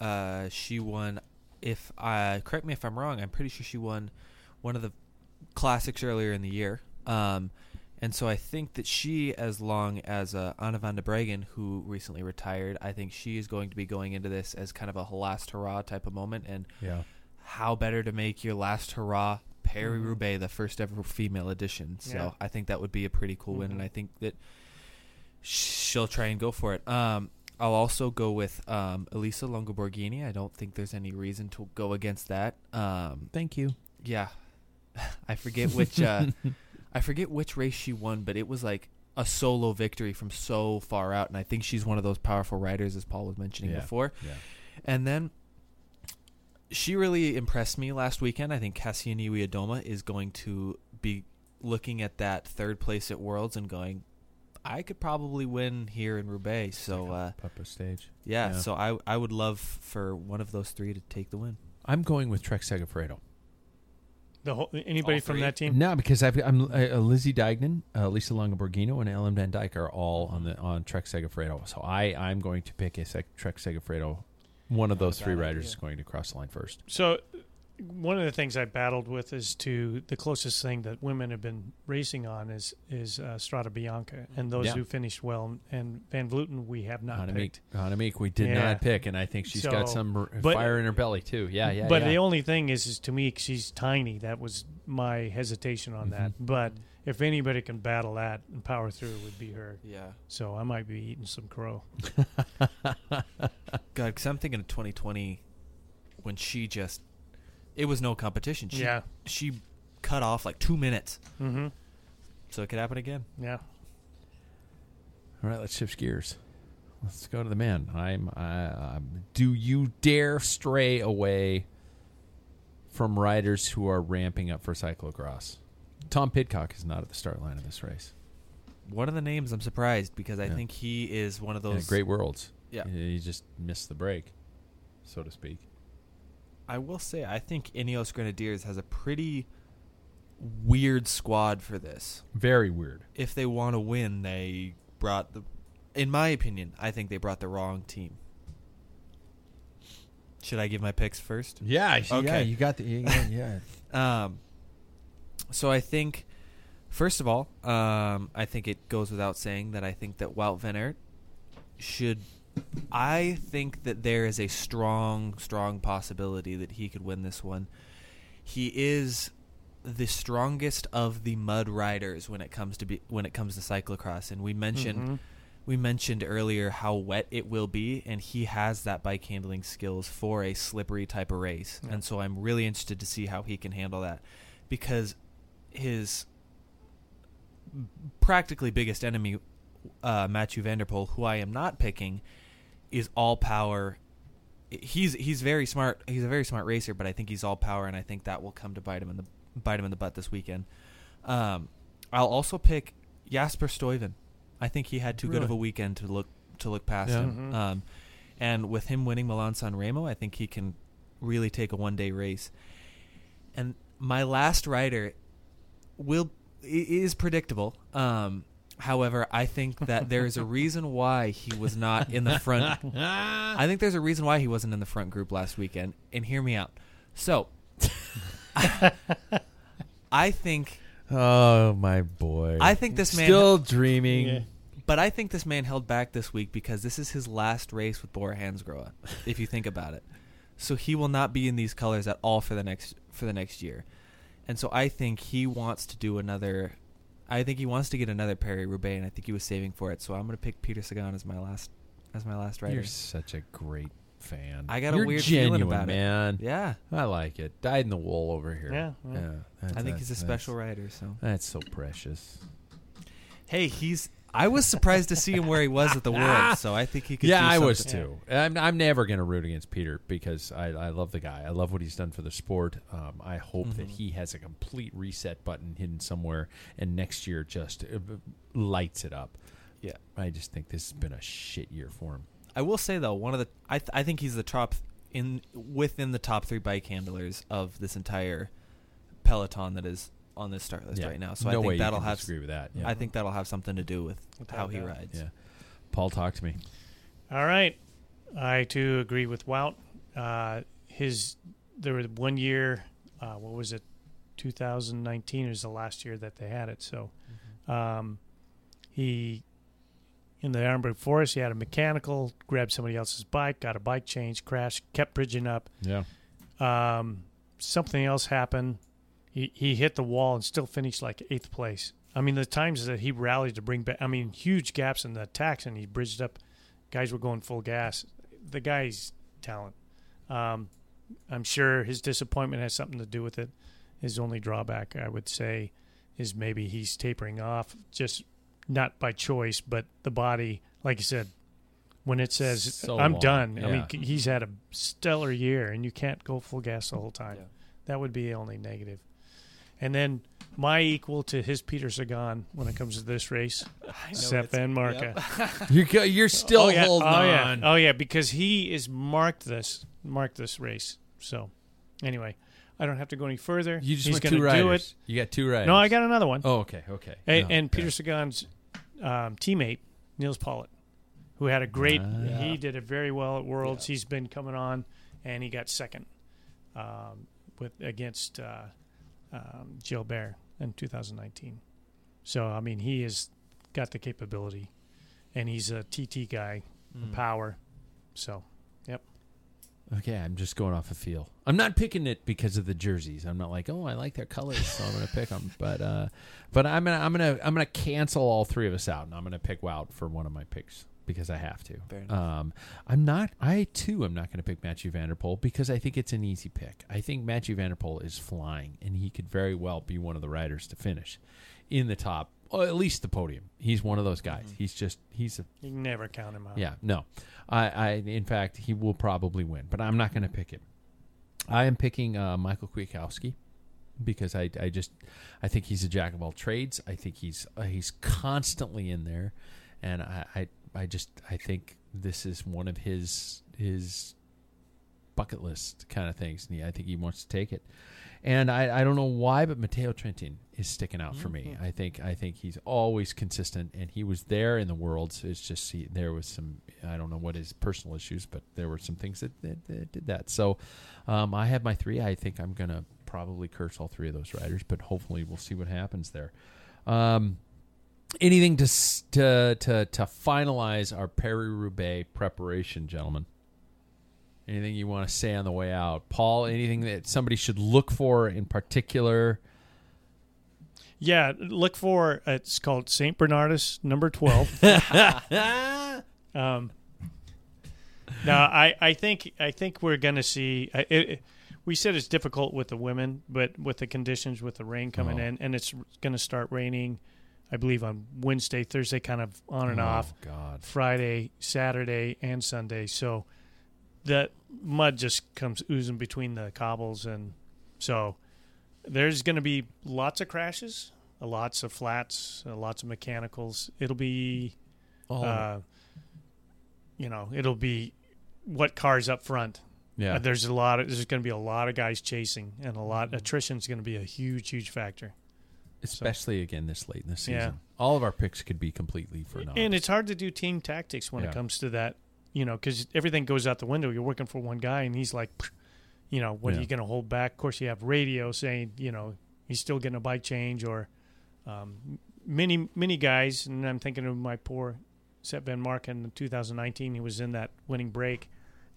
Uh, she won. If I correct me if I'm wrong, I'm pretty sure she won one of the classics earlier in the year. Um, and so I think that she, as long as uh, Anna van de Breggen, who recently retired, I think she is going to be going into this as kind of a last hurrah type of moment. And Yeah. how better to make your last hurrah Paris Roubaix the first ever female edition. So Yeah. I think that would be a pretty cool win, and I think that she'll try and go for it. Um, I'll also go with um, Elisa Longo Borghini. I don't think there's any reason to go against that. Um, Thank you. yeah, I forget which uh, I forget which race she won, but it was like a solo victory from so far out, and I think she's one of those powerful riders, as Paul was mentioning Yeah. before. Yeah. And then she really impressed me last weekend. I think Kasia Niewiadoma is going to be looking at that third place at Worlds and going, I could probably win here in Roubaix. So uh, stage. yeah, Yeah. so I I would love for one of those three to take the win. I'm going with Trek Segafredo. The whole anybody All from three? that team. No, because I've, I'm uh, Lizzie Deignan, uh, Lisa Longoborghino, and Ellen Van Dijk are all on the on Trek Segafredo. So I I'm going to pick a sec- Trek Segafredo. One of those three riders idea. is going to cross the line first. So, one of the things I battled with is to the closest thing that women have been racing on is is uh, Strada Bianca, and those Yeah. who finished well, and Van Vleuten we have not Hannah picked. Meek, Meek, we did Yeah. not pick, and I think she's got some but- fire in her belly too. Yeah, yeah. but yeah. the only thing is, is to me, she's tiny. That was my hesitation on that. Mm-hmm. But if anybody can battle that and power through, it would be her. Yeah, So I might be eating some crow. God, because I'm thinking of 2020 when she just it was no competition. She, Yeah. she cut off like two minutes, Mm-hmm. so it could happen again. Yeah. All right, let's shift gears. Let's go to the man. I'm. I, um, do you dare stray away from riders who are ramping up for cyclocross? Tom Pidcock is not at the start line of this race. One of the names I'm surprised because I Yeah. think he is one of Yeah, those great worlds. Yeah. he just missed the break, so to speak. I will say I think Ineos Grenadiers has a pretty weird squad for this. Very weird. If they want to win, they brought the in my opinion, I think they brought the wrong team. Should I give my picks first? Yeah, yeah. Okay. You got the yeah. yeah. Um, so I think, first of all, um, I think it goes without saying that I think that Wout van Aert should. I think that there is a strong, strong possibility that he could win this one. He is the strongest of the mud riders when it comes to be when it comes to cyclocross, and we mentioned we mentioned earlier how wet it will be, and he has that bike handling skills for a slippery type of race. And so I'm really interested to see how he can handle that because his practically biggest enemy, uh, Matthew van der Poel, who I am not picking, is all power. He's he's very smart. He's a very smart racer, but I think he's all power, and I think that will come to bite him in the bite him in the butt this weekend. Um, I'll also pick Jasper Stuyven. I think he had too good of a weekend to look to look past Yeah. him. Um, and with him winning Milan San Remo, I think he can really take a one day race. And my last rider will is predictable. Um, however, I think that there is a reason why he was not in the front. I think there's a reason why he wasn't in the front group last weekend. And hear me out. So, I think Oh my boy! I think this man still dreaming. Yeah. But I think this man held back this week because this is his last race with Bora Hansgrohe, if you think about it. So he will not be in these colors at all for the next for the next year. And so I think he wants to do another I think he wants to get another Paris Roubaix and I think he was saving for it. So I'm going to pick Peter Sagan as my last as my last rider. You're such a great fan. I got a You're weird genuine, feeling about it. man. Yeah. I like it. Dyed in the wool over here. Yeah, yeah. that's- I think he's a special rider, so. That's so precious. Hey, he's I was surprised to see him where he was at the World, so I think he could Yeah, I was too. I'm, I'm never going to root against Peter because I, I love the guy. I love what he's done for the sport. Um, I hope Mm-hmm. that he has a complete reset button hidden somewhere, and next year just uh, lights it up. Yeah. I just think this has been a shit year for him. I will say though, one of the I th- I think he's the top in within the top three bike handlers of this entire peloton that is on this start list Yeah. right now. So no I think you that'll can have disagree with that. Yeah. I think that'll have something to do with Without how he doubt. rides. yeah. Paul, talk to me. All right, I too agree with Wout. Uh, his there was one year, uh, what was it, 2019 was the last year that they had it. So, um, he in the Arenberg Forest, he had a mechanical, grabbed somebody else's bike, got a bike change, crashed, kept bridging up. Yeah. Um, something else happened. He he hit the wall and still finished like eighth place. I mean, the times that he rallied to bring back, I mean, huge gaps in the attacks, and he bridged up. Guys were going full gas. The guy's talent. Um, I'm sure his disappointment has something to do with it. His only drawback, I would say, is maybe he's tapering off, just not by choice, but the body, like you said, when it says So I'm long, done. I mean, he's had a stellar year, and you can't go full gas the whole time. Yeah. That would be the only negative. And then my equal to his Peter Sagan when it comes to this race, Sep it's- Vanmarcke. You're go- you're still oh, yeah. holding oh, on. Oh yeah, because he is marked this marked this race. So anyway, I don't have to go any further. You just He's went gonna two do it. You got two riders. No, I got another one. Oh, okay, okay. and, No, and okay. Peter Sagan's um, teammate Nils Politt, who had a great. Ah. He did it very well at Worlds. He's been coming on, and he got second um, with against uh, um, Gilbert in 2019. So I mean, he has got the capability, and he's a TT guy, Hmm. power. So, yep. Okay, I'm just going off a feel. I'm not picking it because of the jerseys. I'm not like, oh, I like their colors, so I'm going to pick them. But, uh, but I'm gonna, I'm gonna, I'm gonna cancel all three of us out, and I'm gonna pick Wout for one of my picks because I have to. Fair enough. Um, I'm not. I too am not going to pick Matthew van der Poel because I think it's an easy pick. I think Matthew van der Poel is flying, and he could very well be one of the riders to finish in the top, or at least the podium. He's one of those guys. He's just, he's a You can never count him out. yeah, no. I, I in fact he will probably win, but I'm not going to pick him. I am picking uh, Michael Kwiatkowski because I, I just I think he's a jack of all trades. I think he's uh, he's constantly in there, and I, I I just I think this is one of his his bucket list kind of things. And he, I think he wants to take it. And I, I don't know why, but Matteo Trentin is sticking out for me. I think I think he's always consistent, and he was there in the worlds. It's just he, there was some I don't know what his personal issues, but there were some things that, that, that did that. So um, I have my three. I think I'm gonna probably curse all three of those riders, but hopefully we'll see what happens there. Um, anything to to to to finalize our Paris Roubaix preparation, gentlemen? Anything you want to say on the way out, Paul? Anything that somebody should look for in particular? Yeah, look for it's called Saint Bernardus number twelve. um, no, I, I think I think we're going to see. It, it- we said it's difficult with the women, but with the conditions, with the rain coming Oh. in, and it's going to start raining. I believe on Wednesday, Thursday, kind of on and off. Oh, God. Friday, Saturday, and Sunday. So that mud just comes oozing between the cobbles, and so there's going to be lots of crashes, uh, lots of flats, uh, lots of mechanicals. It'll be, Oh, uh, you know, it'll be what cars up front. yeah. Uh, there's a lot of there's going to be a lot of guys chasing, and a lot attrition's going to be a huge, huge factor. Especially again this late in the season. Yeah. All of our picks could be completely for naught. And it's hard to do team tactics when Yeah. it comes to that, you know, because everything goes out the window. You're working for one guy, and he's like, you know, what Yeah. are you going to hold back? Of course, you have radio saying, you know, he's still getting a bike change, or um, many, many guys. And I'm thinking of my poor Sep Vanmarcke in 2019. He was in that winning break,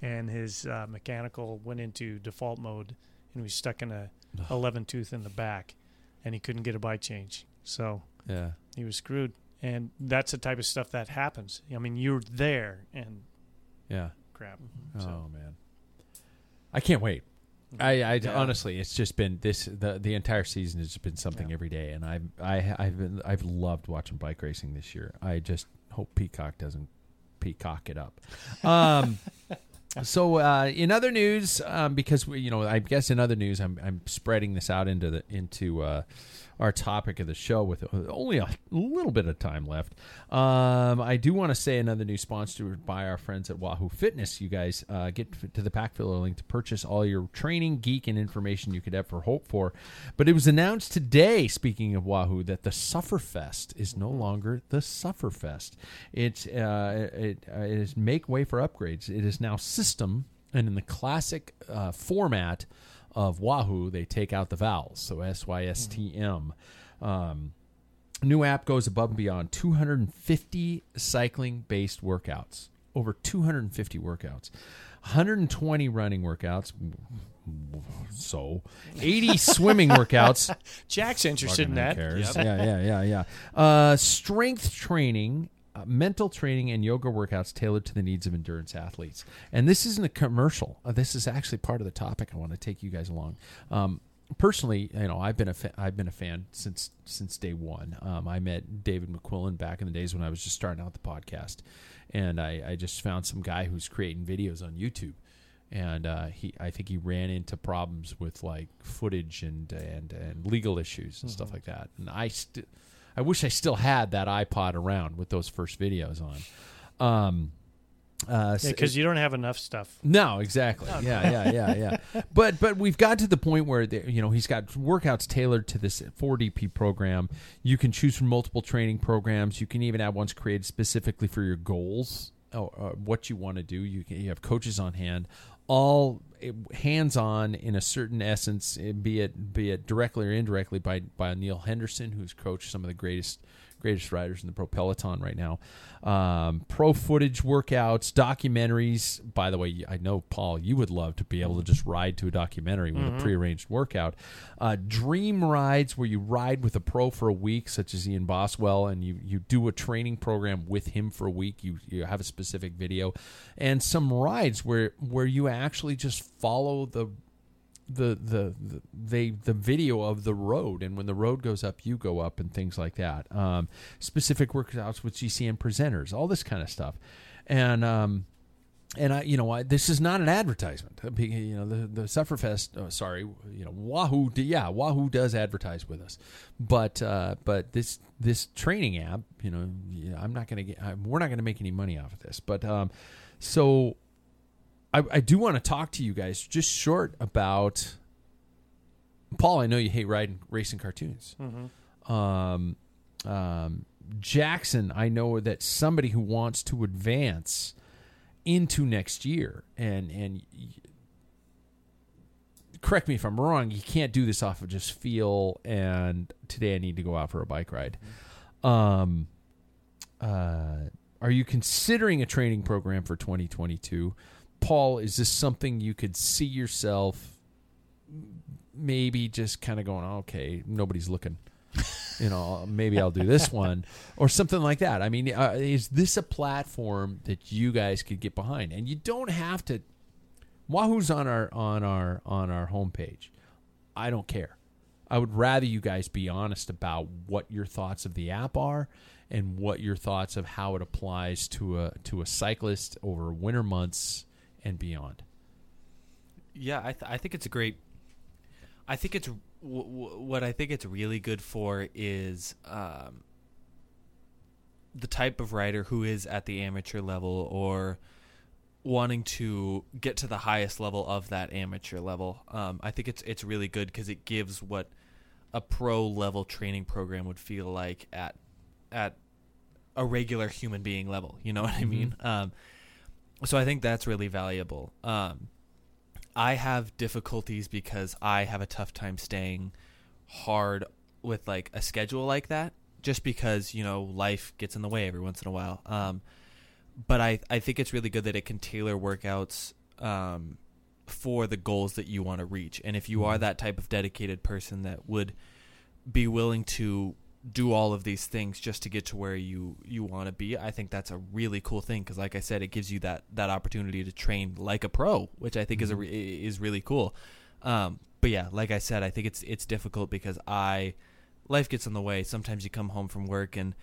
and his uh, mechanical went into default mode, and he was stuck in a 11 tooth in the back, and he couldn't get a bike change. So yeah. he was screwed. And that's the type of stuff that happens. I mean, you're there and Yeah. crap. Oh So, man, I can't wait. I, I Yeah. honestly, it's just been this the the entire season has been something Yeah. every day, and I've I, I've been I've loved watching bike racing this year. I just hope Peacock doesn't peacock it up. Um, So, uh, in other news, um, because we, you know, I guess in other news, I'm, I'm spreading this out into the into uh, our topic of the show with only a little bit of time left. Um, I do want to say another new sponsor by our friends at Wahoo Fitness. You guys uh, get to the pack filler link to purchase all your training, geek, and information you could ever hope for. But it was announced today, speaking of Wahoo, that the Sufferfest is no longer the Sufferfest. It's uh, it, uh, it is make way for upgrades. It is now SYSTM and in the classic uh, format of Wahoo, they take out the vowels. So S Y S T M. Um, new app goes above and beyond 250 cycling based workouts, over 250 workouts, 120 running workouts. So, 80 swimming workouts. Jack's interested in that. Cares. Yeah, yeah, yeah, yeah. Uh, strength training uh, mental training and yoga workouts tailored to the needs of endurance athletes. And this isn't a commercial. Uh, this is actually part of the topic. I want to take you guys along. Um, personally, you know, I've been a fa- I've been a fan since since day one. Um, I met David McQuillen back in the days when I was just starting out the podcast, and I, I just found some guy who's creating videos on YouTube. And uh, he, I think he ran into problems with like footage and and, and legal issues and mm-hmm. stuff like that. And I still I wish I still had that iPod around with those first videos on. Um, uh, because yeah, you don't have enough stuff. No, exactly. No, yeah, yeah, yeah, yeah. but but we've got to the point where you know he's got workouts tailored to this 4DP program. You can choose from multiple training programs. You can even have ones created specifically for your goals, or, or what you want to do. You can, you have coaches on hand all hands on in a certain essence, eh, be it be it directly or indirectly by by Neil Henderson, who's coached some of the greatest greatest riders in the pro peloton right now. Um, pro footage workouts, documentaries. By the way, I know Paul, you would love to be able to just ride to a documentary with mm-hmm. a prearranged workout. Uh, dream rides where you ride with a pro for a week, such as Ian Boswell, and you you do a training program with him for a week. You you have a specific video, and some rides where where you actually just follow the the, the the they the video of the road and when the road goes up you go up and things like that. Um, specific workouts with GCN presenters all this kind of stuff. And um, and I you know I, this is not an advertisement. You know the the Sufferfest oh, sorry you know Wahoo yeah Wahoo does advertise with us. But uh, but this this training app you know I'm not gonna get I'm, we're not gonna make any money off of this. But um, so I, I do want to talk to you guys just short about Paul. I know you hate riding racing cartoons. Mm-hmm. Um, um, Jackson, I know that somebody who wants to advance into next year, and and correct me if I'm wrong. You can't do this off of just feel and today I need to go out for a bike ride. Mm-hmm. Um, uh, are you considering a training program for 2022? Paul, is this something you could see yourself maybe just kind of going, okay, nobody's looking? you know, maybe I'll do this one or something like that. I mean, uh, is this a platform that you guys could get behind? And you don't have to. Wahoo's on our on our on our homepage. I don't care. I would rather you guys be honest about what your thoughts of the app are and what your thoughts of how it applies to a to a cyclist over winter months and beyond. Yeah, I, th- I think it's a great. I think it's w- w- what I think it's really good for is um, the type of rider who is at the amateur level or wanting to get to the highest level of that amateur level. Um, I think it's it's really good because it gives what a pro level training program would feel like at at a regular human being level. You know what I mean? Mm-hmm. Um, so I think that's really valuable. Um, I have difficulties because I have a tough time staying hard with like a schedule like that, just because you know life gets in the way every once in a while. Um, but I I think it's really good that it can tailor workouts um, for the goals that you want to reach, and if you are mm-hmm. that type of dedicated person that would be willing to do all of these things just to get to where you you want to be i think that's a really cool thing because like i said it gives you that that opportunity to train like a pro which i think mm-hmm. is a mm-hmm. is really cool um, but yeah like i said i think it's it's difficult because i life gets in the way sometimes you come home from work and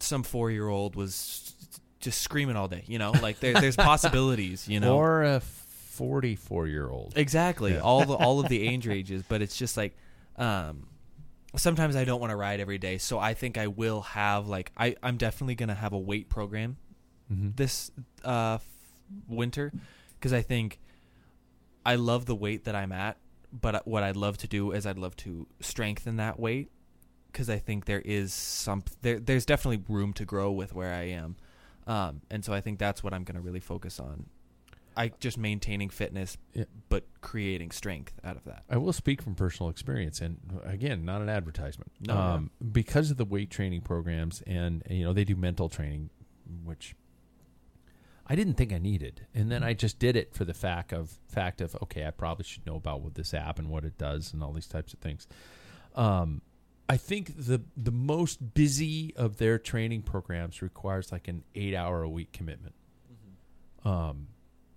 some four year old was just screaming all day. You know, like there, there's possibilities. You know, or a forty-four year old. Exactly. All the all of the age ranges, but it's just like um sometimes I don't want to ride every day, so I think I will have like I I'm definitely going to have a weight program Mm-hmm. this uh f- winter because I think I love the weight that I'm at, but what I'd love to do is I'd love to strengthen that weight because I think there is some there there's definitely room to grow with where I am. Um and so I think that's what I'm going to really focus on. I just maintaining fitness Yeah. but creating strength out of that. I will speak from personal experience, and again, not an advertisement. No, um, because of the weight training programs, and you know they do mental training, which I didn't think I needed, and then I just did it for the fact of fact of okay, I probably should know about what this app and what it does and all these types of things. Um, I think the the most busy of their training programs requires like an eight hour a week commitment. Um,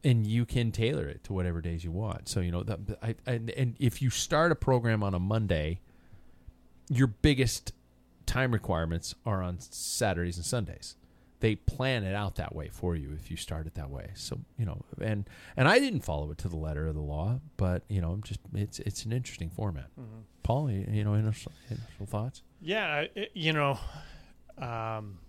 and you can tailor it to whatever days you want. So you know that I, and and if you start a program on a Monday, your biggest time requirements are on Saturdays and Sundays. They plan it out that way for you if you start it that way. So you know, and and I didn't follow it to the letter of the law, but you know, I'm just it's it's an interesting format. Paul, you, you know, initial, initial thoughts? Yeah, it, you know, um,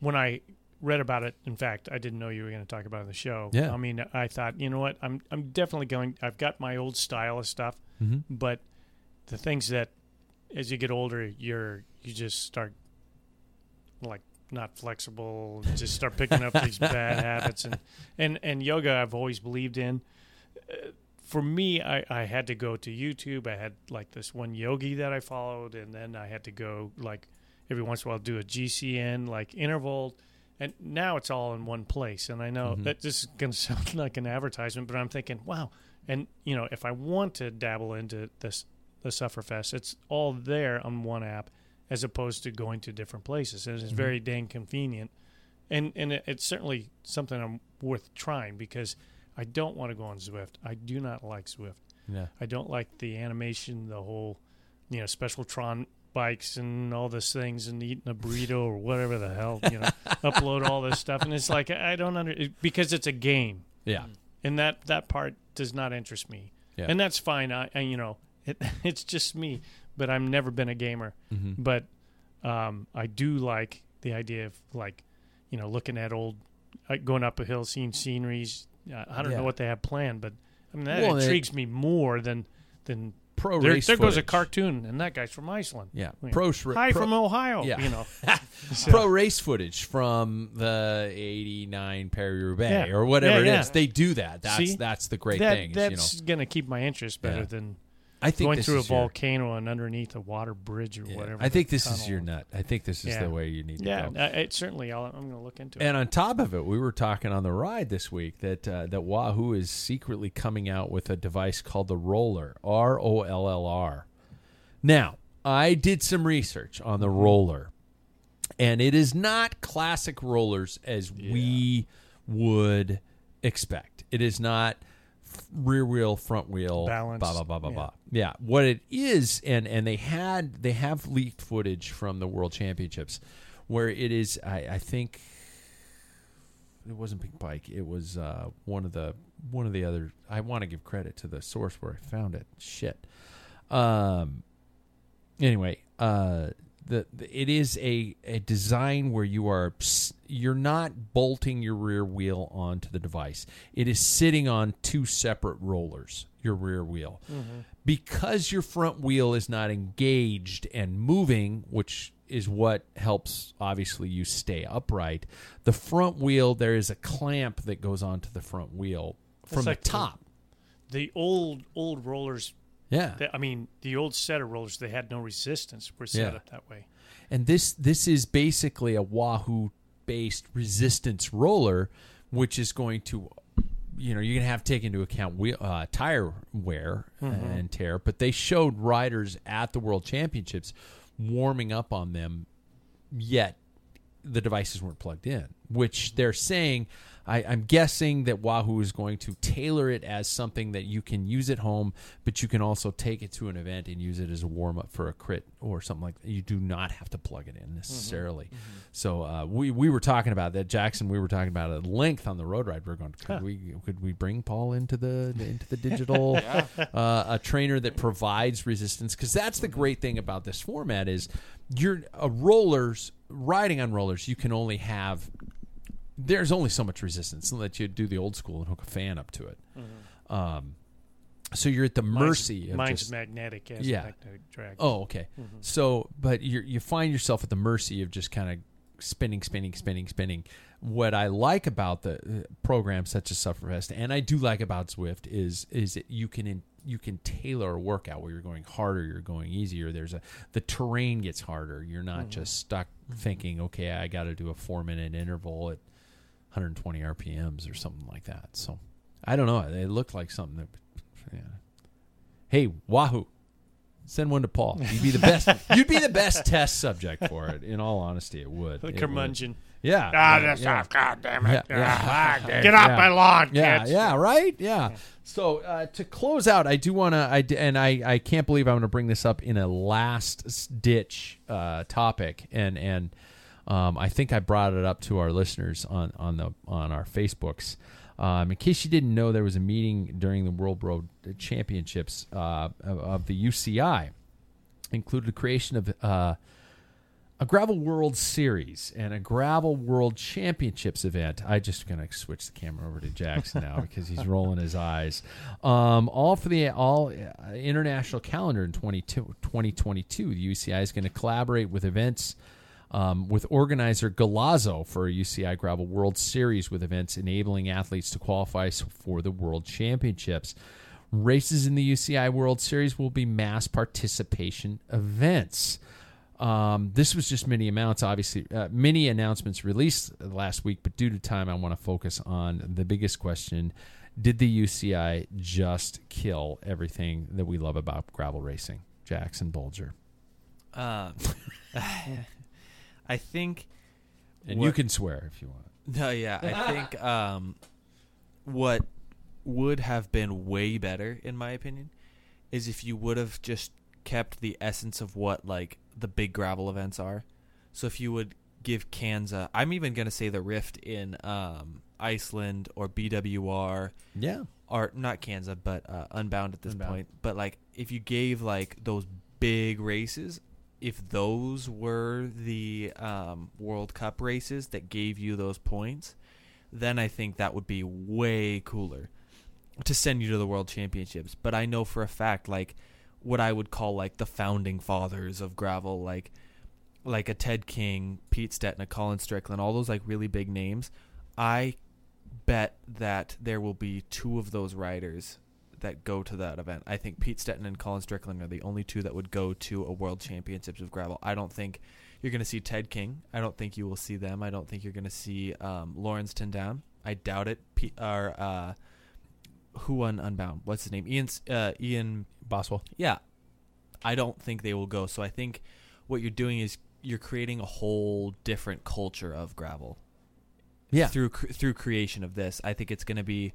when I read about it, in fact, I didn't know you were going to talk about it in the show. Yeah. I mean, I thought, you know what, I'm I'm definitely going. I've got my old style of stuff, Mm-hmm. but the things that, as you get older, you're you just start like not flexible, just start picking up these bad habits, and and and yoga I've always believed in. Uh, for me, I, I had to go to YouTube. I had like this one yogi that I followed, and then I had to go like every once in a while do a GCN like interval, and now it's all in one place. And I know Mhm. that this is going to sound like an advertisement, but I'm thinking, wow. And you know, if I want to dabble into this the Sufferfest, it's all there on one app, as opposed to going to different places. And it's Mhm. very dang convenient, and and it, it's certainly something I'm worth trying because I don't want to go on Zwift. I do not like Zwift. Yeah. I don't like the animation, the whole, you know, special Tron bikes and all these things and eating a burrito or whatever the hell, you know, upload all this stuff. And it's like, I don't under, it- because it's a game. Yeah. And that, that part does not interest me. Yeah. And that's fine. I, I you know, it, it's just me, but I've never been a gamer. Mm-hmm. But um, I do like the idea of like, you know, looking at old, uh, going up a hill, seeing sceneries. Uh, I don't Yeah. know what they have planned, but I mean that Well, they- intrigues me more than than Pro there, race there goes a cartoon, and that guy's from Iceland. Yeah. You know, Pro, Hi pro- from Ohio. Yeah. You know, pro race footage from the 89 Paris Roubaix Yeah. or whatever Yeah, it yeah. is. They do that. That's See? that's the great that, thing. is, that's you know, gonna keep my interest better than I think going through a is your- volcano and underneath a water bridge or yeah, whatever. I think the this is your nut. I think this is Yeah. the way you need Yeah, to go. uh, it, certainly. I'll, I'm going to look into it. And on top of it, we were talking on the ride this week that uh, that Wahoo is secretly coming out with a device called the ROLLR, R O L L R. Now, I did some research on the ROLLR, and it is not classic rollers as we would expect. It is not f- rear wheel, front wheel, Balanced, blah blah blah blah yeah. blah. Yeah, what it is, and and they had they have leaked footage from the World Championships, where it is. I, I think it wasn't Big Bike. It was uh, one of the one of the other. I want to give credit to the source where I found it. Shit. Um. Anyway, uh, the, the it is a a design where you are you're not bolting your rear wheel onto the device. It is sitting on two separate rollers. Your rear wheel, mm-hmm. because your front wheel is not engaged and moving, which is what helps obviously you stay upright. The front wheel there is a clamp that goes onto the front wheel from like the the- top. the old old rollers. Yeah. They, I mean, the old set of rollers they had no resistance. Were set Yeah. up that way. And this this is basically a Wahoo based resistance roller, which is going to, you know, you're going to have to take into account wheel, uh, tire wear and tear. But they showed riders at the World Championships warming up on them, yet the devices weren't plugged in. which they're saying. I, I'm guessing that Wahoo is going to tailor it as something that you can use at home, but you can also take it to an event and use it as a warm up for a crit or something like that. You do not have to plug it in necessarily. So uh, we we were talking about that, Jackson. We were talking about at length on the road ride. We are going, could we could we bring Paul into the into the digital uh, a trainer that provides resistance? Because that's the great thing about this format is you're uh, rollers riding on rollers. You can only have there's only so much resistance let you do the old school and hook a fan up to it. Um, so you're at the mercy Mine's, of mine's just, magnetic as Yeah. magnetic drag. Oh, okay. So, but you you find yourself at the mercy of just kind of spinning, spinning, spinning, spinning. What I like about the uh, programs such as Sufferfest, and I do like about Zwift, is is that you can in, you can tailor a workout where you're going harder, you're going easier. There's a the terrain gets harder. You're not just stuck thinking, okay, I got to do a four minute interval at 120 RPMs or something like that. So I don't know. It looked like something that. Yeah. Hey, Wahoo! Send one to Paul. You'd be the best. you'd be the best test subject for it. In all honesty, it would. The It would. curmudgeon. Yeah. Ah, yeah, that's yeah. off. God damn it. Yeah, yeah. Ah, Get off my lawn, Yeah, kids. yeah, right. Yeah. So uh, to close out, I do want to, I and I, I can't believe I'm going to bring this up in a last ditch uh, topic, and and um, I think I brought it up to our listeners on on the on our Facebooks. Um, in case you didn't know, there was a meeting during the World Road Championships uh, of, of the UCI, included the creation of. Uh, a gravel world series and a gravel world championships event I'm just gonna switch the camera over to jackson now because he's rolling his eyes um, all for the all uh, international calendar in 22 2022 the uci is going to collaborate with events um, with organizer Golazo for a UCI Gravel World Series with events enabling athletes to qualify for the World Championships. Races in the UCI World Series will be mass participation events. Um, this was just many amounts, obviously, uh, many announcements released last week, but due to time, I want to focus on the biggest question Did the UCI just kill everything that we love about gravel racing? Jackson Bulger. Um, I think And What- you can swear if you want. No, yeah, I think um, what would have been way better, in my opinion, is if you would have just kept the essence of what like the big gravel events are. So if you would give Kanza, I'm even gonna say the Rift in um, Iceland or BWR Yeah. or not Kanza, but uh, Unbound at this Unbound. point. But like, if you gave like those big races, if those were the um, World Cup races that gave you those points, then I think that would be way cooler to send you to the World Championships. But I know for a fact, like what I would call like the founding fathers of gravel, like like a Ted King, Pete Stetina, Colin Strickland, all those like really big names. I bet that there will be two of those riders that go to that event. I think Pete Stetton and Colin Strickland are the only two that would go to a World Championships of gravel. I don't think you're going to see Ted King. I don't think you will see them. I don't think you're going to see um, Laurens ten Dam. I doubt it. P- or uh, who won Unbound? What's his name? Ian. Uh, Ian Boswell. yeah, I don't think they will go. So I think what you're doing is you're creating a whole different culture of gravel. Yeah. Through cr- through creation of this, I think it's going to be.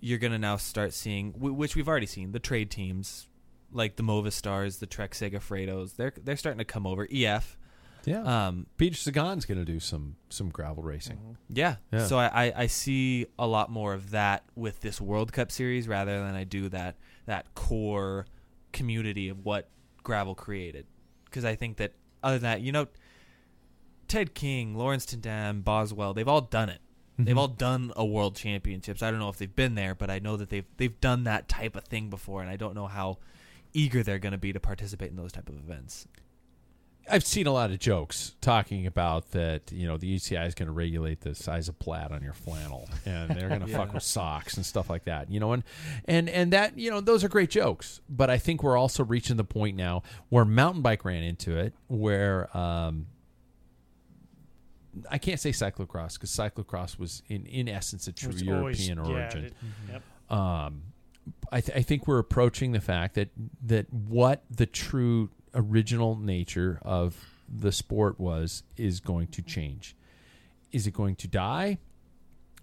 You're going to now start seeing, which we've already seen, the trade teams, like the Movistars, the Trek Segafredos. They're they're starting to come over. EF. Yeah. Um, Peter Sagan's going to do some some gravel racing. yeah. Yeah. So I, I, I see a lot more of that with this World Cup series rather than I do that that core community of what gravel created. Because I think that other than that, you know, Ted King, Laurens ten Dam, Boswell, they've all done it. They've all done a World Championships. I don't know if they've been there, but I know that they've they've done that type of thing before, and I don't know how eager they're going to be to participate in those type of events. I've seen a lot of jokes talking about that. You know, the UCI is going to regulate the size of plaid on your flannel, and they're going to fuck with socks and stuff like that. You know, and and and that you know those are great jokes. But I think we're also reaching the point now where mountain bike ran into it, where um, I can't say cyclocross because cyclocross was in in essence a true It's European always- yeah, origin. it- yep. um, I, th- I think we're approaching the fact that that what the true original nature of the sport was is going to change. is it going to die?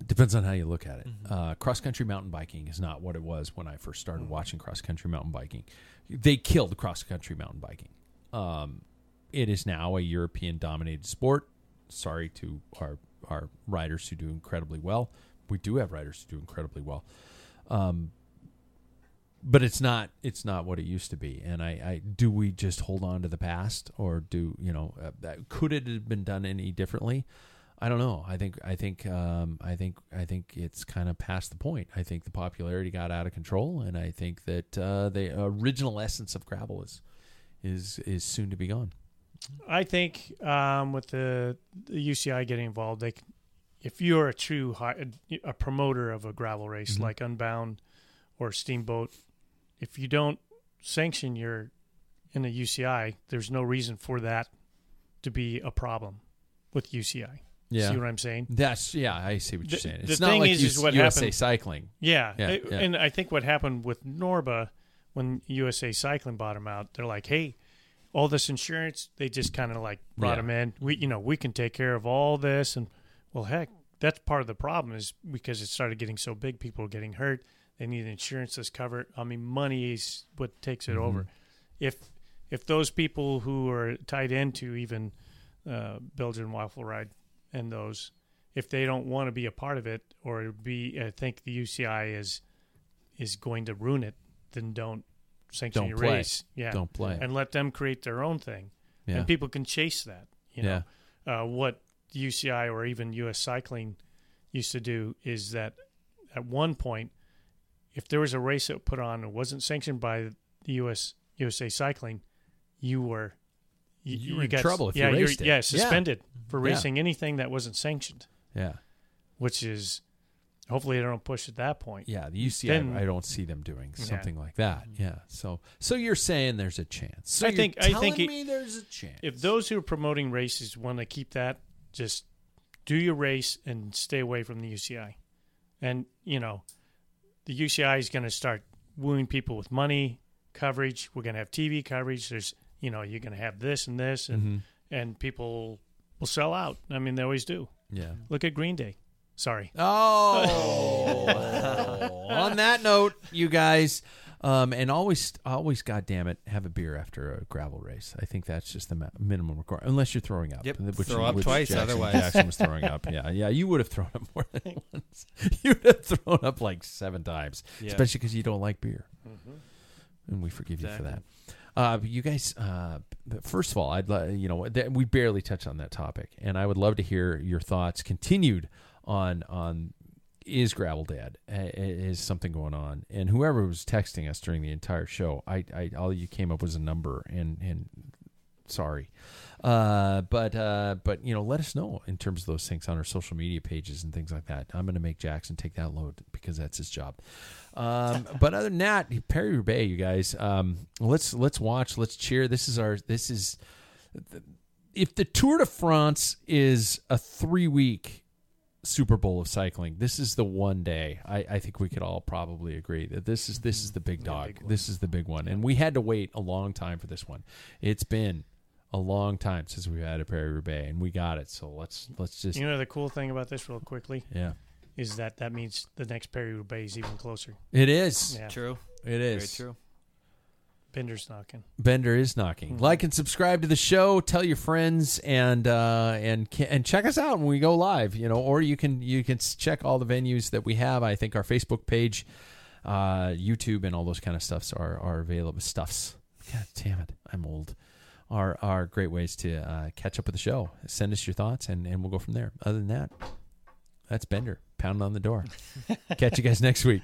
Depends on how you look at it. Uh, cross country mountain biking is not what it was when I first started watching cross country mountain biking. They killed cross country mountain biking. Um, it is now a European dominated sport. Sorry to our our riders who do incredibly well. We do have riders who do incredibly well. Um, but it's not it's not what it used to be. And I, I do we just hold on to the past or do you know uh, that- could it have been done any differently? I don't know. I think i think um, i think i think it's kind of past the point. I think the popularity got out of control and i think that uh, the original essence of gravel is is is soon to be gone I think um, with the, the UCI getting involved, they, if you're a true high, a promoter of a gravel race Mm-hmm. like Unbound or Steamboat, if you don't sanction your in the UCI, there's no reason for that to be a problem with UCI. Yeah. See what I'm saying? that's yeah i see what you're The- saying the it's not thing like is- is US- what usa happened- cycling Yeah. Yeah, It- yeah. And I think what happened with Norba when USA Cycling bought him out, they're like, hey, all this insurance, they just kind of like brought Yeah. him in. We, you know, we can take care of all this. And well, heck, that's part of the problem is because it started getting so big, people were getting hurt. They need insurance that's covered. I mean, money is what takes it Mm-hmm. over. If if those people who are tied into even uh, Belgian Waffle Ride and those, if they don't want to be a part of it or be, I think the UCI is is going to ruin it, then don't sanction Don't your play. race. Yeah, Don't play. and let them create their own thing, yeah and people can chase that. You know, uh, what UCI or even U.S. Cycling used to do is that at one point, if there was a race that put on and wasn't sanctioned by the U.S. USA Cycling, you were You were in got, trouble if you yeah, you're- raced it. Yeah, Yeah. suspended for Yeah. racing anything that wasn't sanctioned, yeah which is hopefully they don't push at that point. Yeah, the UCI. Then- I don't see them doing Yeah. something like that. Yeah. So, so you're saying there's a chance. So I you're think- I think it- me there's a chance. If those who are promoting races want to keep that, just do your race and stay away from the UCI. And you know, the UCI is going to start wooing people with money coverage. We're going to have TV coverage. There's, you know, you're going to have this and this, and Mhm. and people will sell out. I mean, they always do. yeah. Look at Green Day. Sorry. Oh. On that note, you guys, um, and always, always, goddamn it, have a beer after a gravel race. I think that's just the ma- minimum requirement, unless you're throwing up. Yep, Which, throw up which twice, Jackson, otherwise. Jackson was throwing up. Yeah, yeah, you would have thrown up more than once. You'd have thrown up like seven times, Yeah. especially because you don't like beer, and we forgive you for that. Uh, you guys, uh, first of all, I'd li- you know th- we barely touched on that topic, and I would love to hear your thoughts continued on on is gravel dead? Uh, Is something going on? And whoever was texting us during the entire show, I, I all you came up was a number, and and sorry, uh, but uh, but you know, let us know in terms of those things on our social media pages and things like that. I'm going to make Jackson take that load because that's his job. Um, but other than that, Paris Roubaix, you guys, um, let's let's watch, let's cheer. This is our this is if the Tour de France is a three week Super Bowl of cycling, this is the one day. I, I think we could all probably agree that this is this is the big dog. this is the big one, and we had to wait a long time for this one. It's been a long time since we've had a Paris Roubaix, and we got it. So let's let's just You know the cool thing about this, real quickly, yeah. is that that means the next Paris Roubaix is even closer. It is. Yeah, True. It is. Very true. Bender's knocking. Bender is knocking. Like and subscribe to the show. Tell your friends and uh, and and check us out when we go live. You know, or you can you can check all the venues that we have. I think our Facebook page, uh, YouTube, and all those kind of stuffs are are available. Stuffs. God damn it, I'm old. Are are great ways to uh, catch up with the show. Send us your thoughts and and we'll go from there. Other than that, that's Bender pounding on the door. Catch you guys next week.